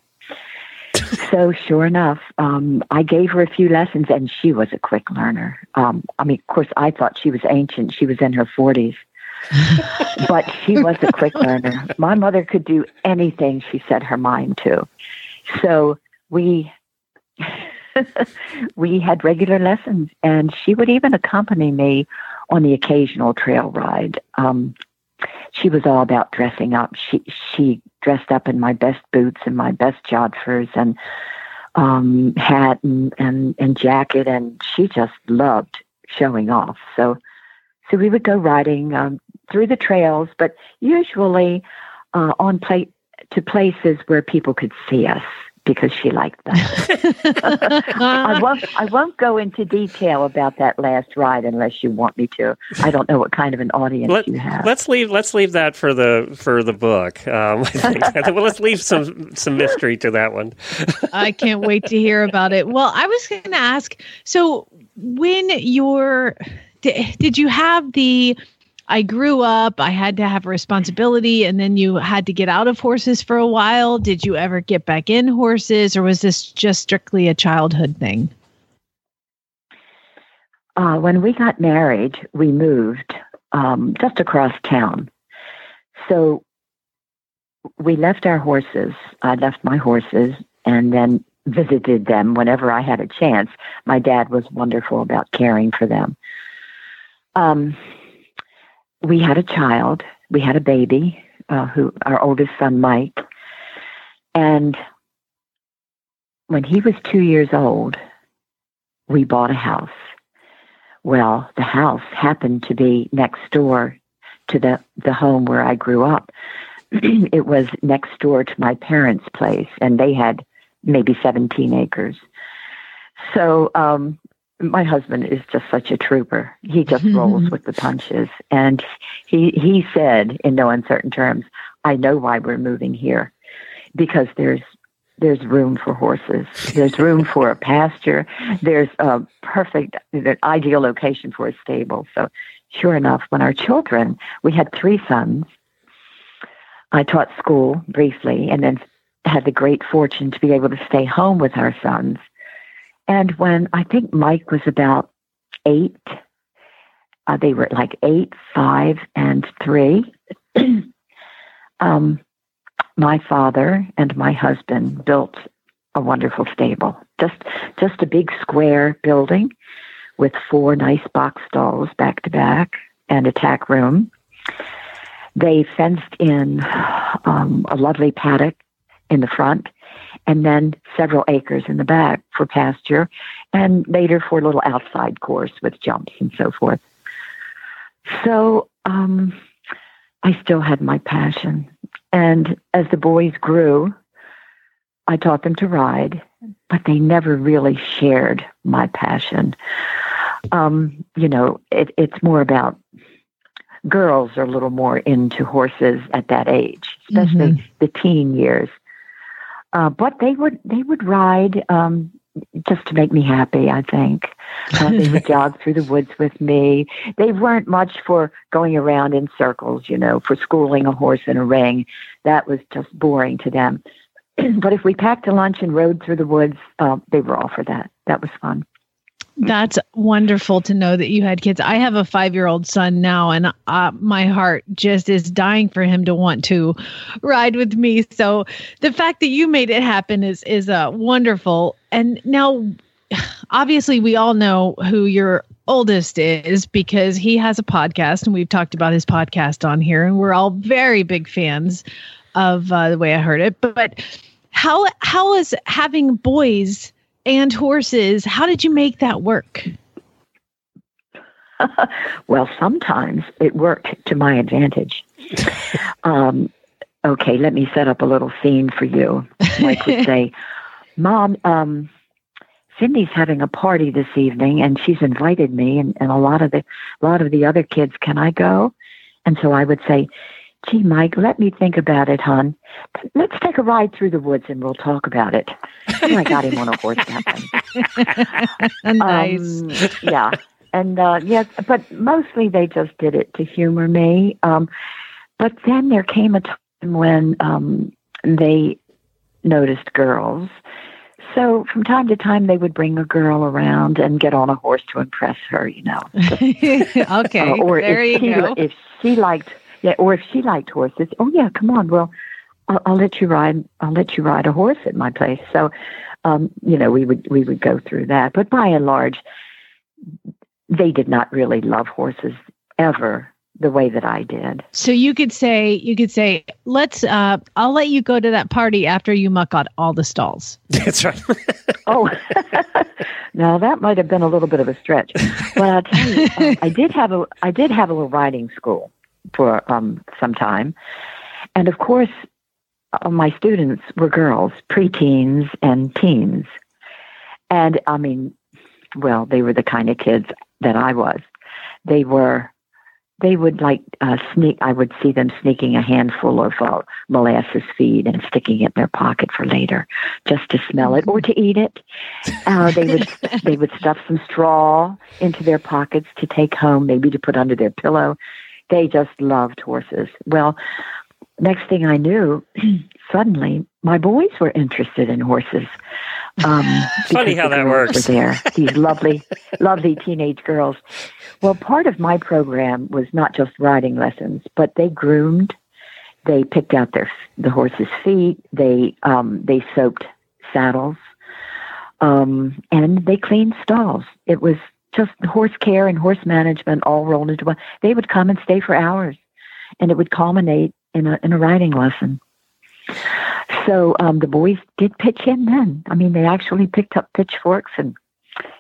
so sure enough, um, I gave her a few lessons, and she was a quick learner. Um, I mean, of course, I thought she was ancient. She was in her forties, but she was a quick learner. My mother could do anything she set her mind to. So we we had regular lessons, and she would even accompany me on the occasional trail ride. Um, she was all about dressing up. She she dressed up in my best boots and my best jodhpurs and um, hat and, and and jacket, and she just loved showing off. So so we would go riding um, through the trails, but usually uh, on plate to places where people could see us because she liked that. I won't I won't go into detail about that last ride unless you want me to. I don't know what kind of an audience Let, you have. Let's leave let's leave that for the for the book. Um, well, let's leave some some mystery to that one. I can't wait to hear about it. Well, I was going to ask. So, when you're did, did you have the I grew up, I had to have a responsibility, and then you had to get out of horses for a while. Did you ever get back in horses, or was this just strictly a childhood thing? Uh, when we got married, we moved um, just across town. So we left our horses. I left my horses and then visited them whenever I had a chance. My dad was wonderful about caring for them. Um, we had a child. We had a baby, uh, who our oldest son Mike, and when he was two years old, we bought a house. Well, the house happened to be next door to the the home where I grew up. it was next door to my parents' place, and they had maybe 17 acres. So um, my husband is just such a trooper. He just rolls with the punches. And he he said in no uncertain terms, I know why we're moving here. Because there's there's room for horses. There's room for a pasture. There's a perfect an ideal location for a stable. So sure enough, when our children we had three sons, I taught school briefly and then had the great fortune to be able to stay home with our sons. And when I think Mike was about eight, uh, they were like eight, five, and three. um, my father and my husband built a wonderful stable, just just a big square building with four nice box stalls back to back and a tack room. They fenced in um, a lovely paddock in the front and then several acres in the back for pasture and later for a little outside course with jumps and so forth. So um, I still had my passion. And as the boys grew, I taught them to ride, but they never really shared my passion. Um, you know, it, it's more about girls are a little more into horses at that age, especially the teen years. Uh, but they would they would ride um, just to make me happy. I think uh, they would jog through the woods with me. They weren't much for going around in circles, you know, for schooling a horse in a ring. That was just boring to them. but if we packed a lunch and rode through the woods, uh, they were all for that. That was fun. That's wonderful to know that you had kids. I have a five year old son now, and uh, my heart just is dying for him to want to ride with me. So the fact that you made it happen is is uh, wonderful. And now, obviously, we all know who your oldest is because he has a podcast, and we've talked about his podcast on here, and we're all very big fans of uh, the way I heard it. But, but how how is having boys? And horses. How did you make that work? well, sometimes it worked to my advantage. um, okay, let me set up a little scene for you. Mike would say, Mom, um, Cindy's having a party this evening and she's invited me and, and a lot of the a lot of the other kids. Can I go? And so I would say, Gee, Mike, let me think about it, hon. Let's take a ride through the woods and we'll talk about it. And I got him on a horse that way. nice. Um, yeah. And uh, yes, but mostly they just did it to humor me. Um, but then there came a time when um, they noticed girls. So from time to time, they would bring a girl around and get on a horse to impress her, you know. okay. Uh, or there if you she, go. if she liked, yeah, or if she liked horses, oh yeah, come on, well, I'll, I'll let you ride. I'll let you ride a horse at my place. So, um, you know, we would we would go through that. But by and large, they did not really love horses ever the way that I did. So you could say you could say, let's uh I'll let you go to that party after you muck out all the stalls. That's right. oh, now that might have been a little bit of a stretch, but I'll tell you, um, I did have a I did have a little riding school for um, some time, and of course, uh, my students were girls, preteens and teens, and I mean, well, they were the kind of kids that I was. They were they would like uh, sneak. I would see them sneaking a handful of uh, molasses feed and sticking it in their pocket for later, just to smell it or to eat it. Uh, they would they would stuff some straw into their pockets to take home, maybe to put under their pillow. They just loved horses. Well, next thing I knew, suddenly my boys were interested in horses. Um, Funny how that works. Were there these lovely, lovely teenage girls. Well, part of my program was not just riding lessons, but they groomed, they picked out their the horses' feet, they um, they soaped saddles, um, and they cleaned stalls. It was just horse care and horse management all rolled into one. They would come and stay for hours, and it would culminate in a in a riding lesson. So um, the boys did pitch in then. I mean, they actually picked up pitchforks and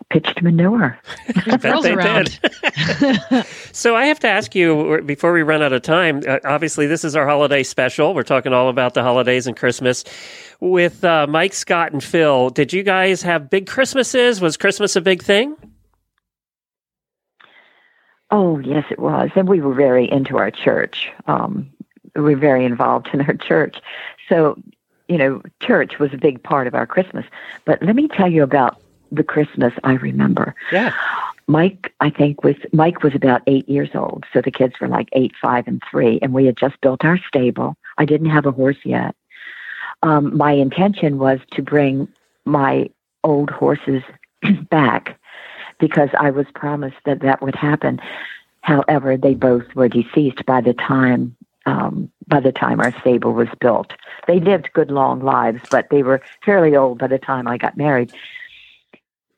pitched manure. I bet they did. so I have to ask you before we run out of time. Uh, obviously, this is our holiday special. We're talking all about the holidays and Christmas with uh, Mike, Scott, and Phil. Did you guys have big Christmases? Was Christmas a big thing? Oh, yes, it was. And we were very into our church. Um, we were very involved in our church. So, you know, church was a big part of our Christmas. But let me tell you about the Christmas I remember. Yeah. Mike, I think was Mike was about eight years old, so the kids were like eight, five, and three, and we had just built our stable. I didn't have a horse yet. Um, my intention was to bring my old horses back because I was promised that that would happen. However, they both were deceased by the time um, by the time our stable was built. They lived good long lives, but they were fairly old by the time I got married.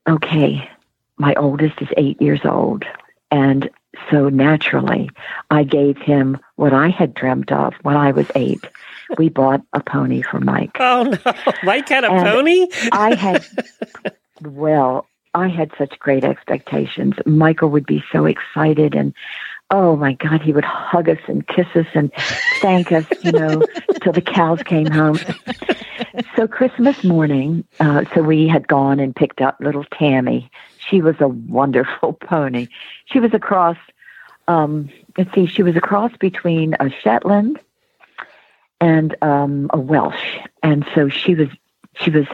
Okay, my oldest is eight years old, and so naturally, I gave him what I had dreamt of when I was eight. We bought a pony for Mike. Oh no, Mike had a And pony. I had, well, I had such great expectations. Michael would be so excited and oh my God, he would hug us and kiss us and thank us, you know, till the cows came home. So Christmas morning, uh, so we had gone and picked up little Tammy. She was a wonderful pony. She was a cross, um, let's see, she was a cross between a Shetland and um, a Welsh. And so she was, she was,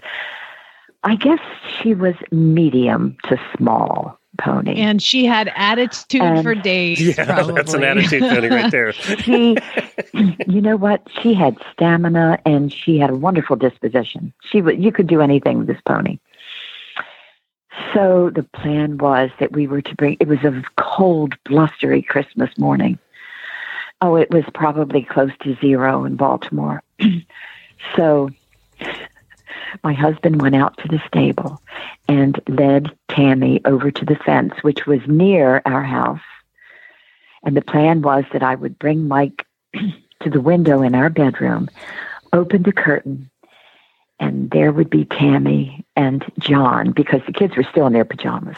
I guess she was medium to small pony. And she had attitude And- for days. Yeah, that's an attitude pony right there. she, you know what? She had stamina and she had a wonderful disposition. She would, you could do anything with this pony. So the plan was that we were to bring. It was a cold, blustery Christmas morning. Oh, it was probably close to zero in Baltimore. so my husband went out to the stable and led Tammy over to the fence, which was near our house. And the plan was that I would bring Mike to the window in our bedroom, open the curtain, and there would be Tammy and John because the kids were still in their pajamas.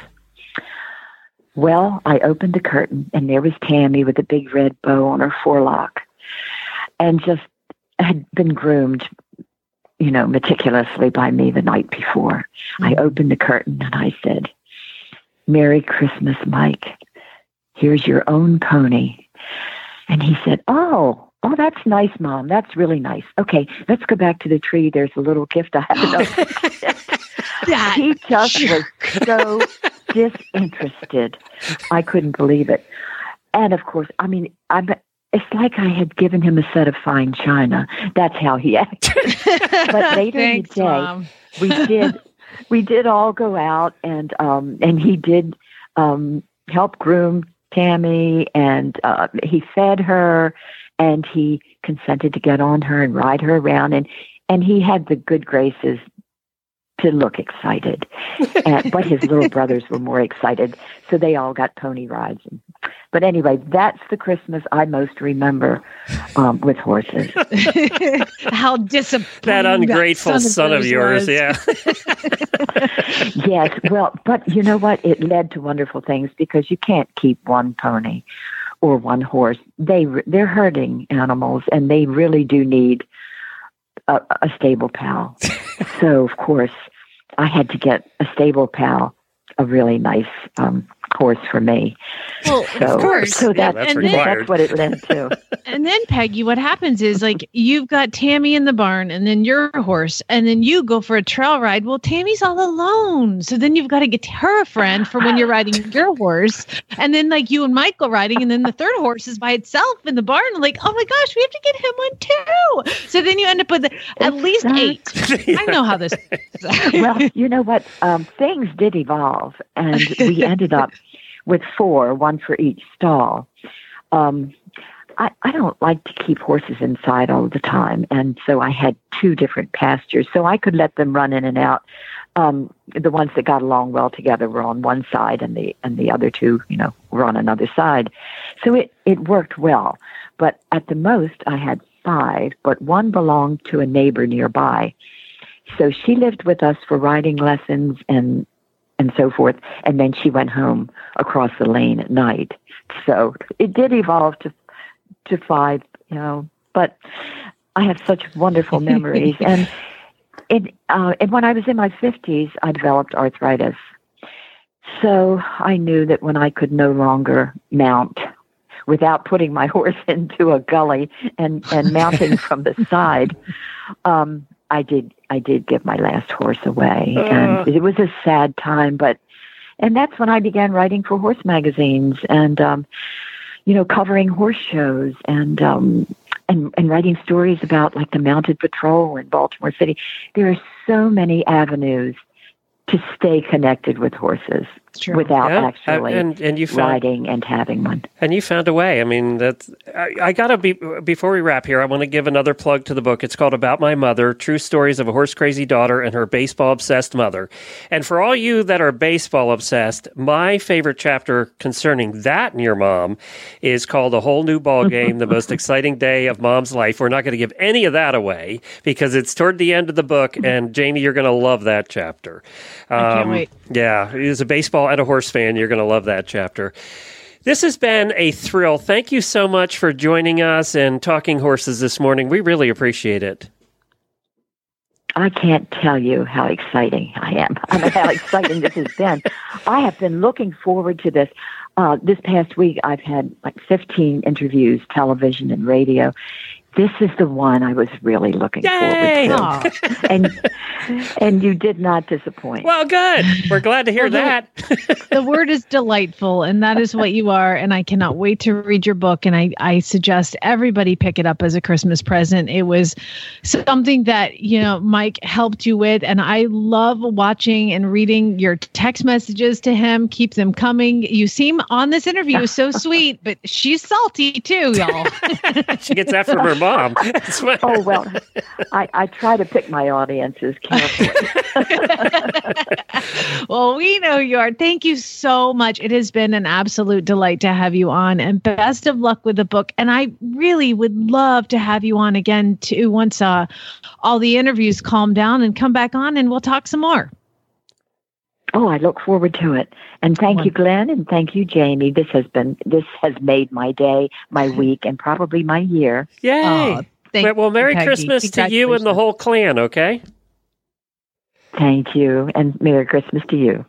Well, I opened the curtain and there was Tammy with a big red bow on her forelock and just had been groomed, you know, meticulously by me the night before. I mm-hmm. opened the curtain and I said, Merry Christmas, Mike. Here's your own pony. And he said, Oh, oh, that's nice, Mom. That's really nice. Okay, let's go back to the tree. There's a little gift I have. he just was so disinterested. I couldn't believe it. And of course, I mean, I'm. It's like I had given him a set of fine china. That's how he acted. but later Thanks, in the day, we did we did all go out and um and he did um help groom Tammy and uh he fed her and he consented to get on her and ride her around and and he had the good graces to look excited and, but his little brothers were more excited so they all got pony rides and, but anyway that's the christmas i most remember um, with horses How disappointing That ungrateful son of yours. was. Yeah. yes, well, but you know what? It led to wonderful things because you can't keep one pony or one horse. They they're herding animals, and they really do need a, a stable pal. so of course, I had to get a stable pal, a really nice um, horse for me. Well, So, of course. so that, and, that's then, what it led to. and then Peggy, what happens is like you've got Tammy in the barn and then your horse, and then you go for a trail ride. Well, Tammy's all alone. So then you've got to get her a friend for when you're riding your horse. And then like you and Michael riding, and then the third horse is by itself in the barn. Like, oh my gosh, we have to get him one too. So then you end up with at least eight. I know how this well, you know what? Um, things did evolve, and we ended up with four, one for each stall. Um, I, I don't like to keep horses inside all the time, and so I had two different pastures, so I could let them run in and out. Um, the ones that got along well together were on one side, and the and the other two, you know, were on another side. So it it worked well. But at the most, I had five, but one belonged to a neighbor nearby. So she lived with us for riding lessons and and so forth, and then she went home across the lane at night. So it did evolve to to five, you know. But I have such wonderful memories, and it uh, and when I was in my fifties, I developed arthritis. So I knew that when I could no longer mount without putting my horse into a gully and, and mounting from the side, um, I did I did give my last horse away, Uh. and it was a sad time. But and that's when I began writing for horse magazines and um, you know covering horse shows and um, and and writing stories about like the Mounted Patrol in Baltimore City. There are so many avenues to stay connected with horses without Yeah, actually and- and you found- riding and having one. And you found a way. I mean, that's. I, I gotta be before we wrap here. I want to give another plug to the book. It's called "About My Mother: True Stories of a Horse Crazy Daughter and Her Baseball Obsessed Mother." And for all you that are baseball obsessed, my favorite chapter concerning that and your mom is called "A Whole New Ball Game: The Most Exciting Day of Mom's Life." We're not going to give any of that away because it's toward the end of the book. And Jamie, you're going to love that chapter. Um, I can't wait. Yeah, it is a baseball and a horse fan, you're going to love that chapter. This has been a thrill. Thank you so much for joining us and talking horses this morning. We really appreciate it. I can't tell you how exciting I am. I mean, how exciting this has been. I have been looking forward to this. Uh, this past week, I've had like 15 interviews, television and radio. This is the one I was really looking Yay! forward to, and and you did not disappoint. Well, good. We're glad to hear Well, that. the word is delightful, and that is what you are. And I cannot wait to read your book. And I, I suggest everybody pick it up as a Christmas present. It was something that, you know, Mike helped you with. And I love watching and reading your text messages to him. Keep them coming. You seem on this interview so sweet, but she's salty too, y'all. she gets that from her mom. oh well, I, I try to pick my audiences carefully. well, we know you are. Thank you so much. It has been an absolute delight to have you on, and best of luck with the book. And I really would love to have you on again too once uh, all the interviews calm down and come back on, and we'll talk some more. Oh, I look forward to it. And thank you, Glenn, and thank you, Jamie. This has been this has made my day, my week, and probably my year. Yay! well, well, Merry Peggy. Christmas to you and the whole clan, okay? Thank you, and Merry Christmas to you.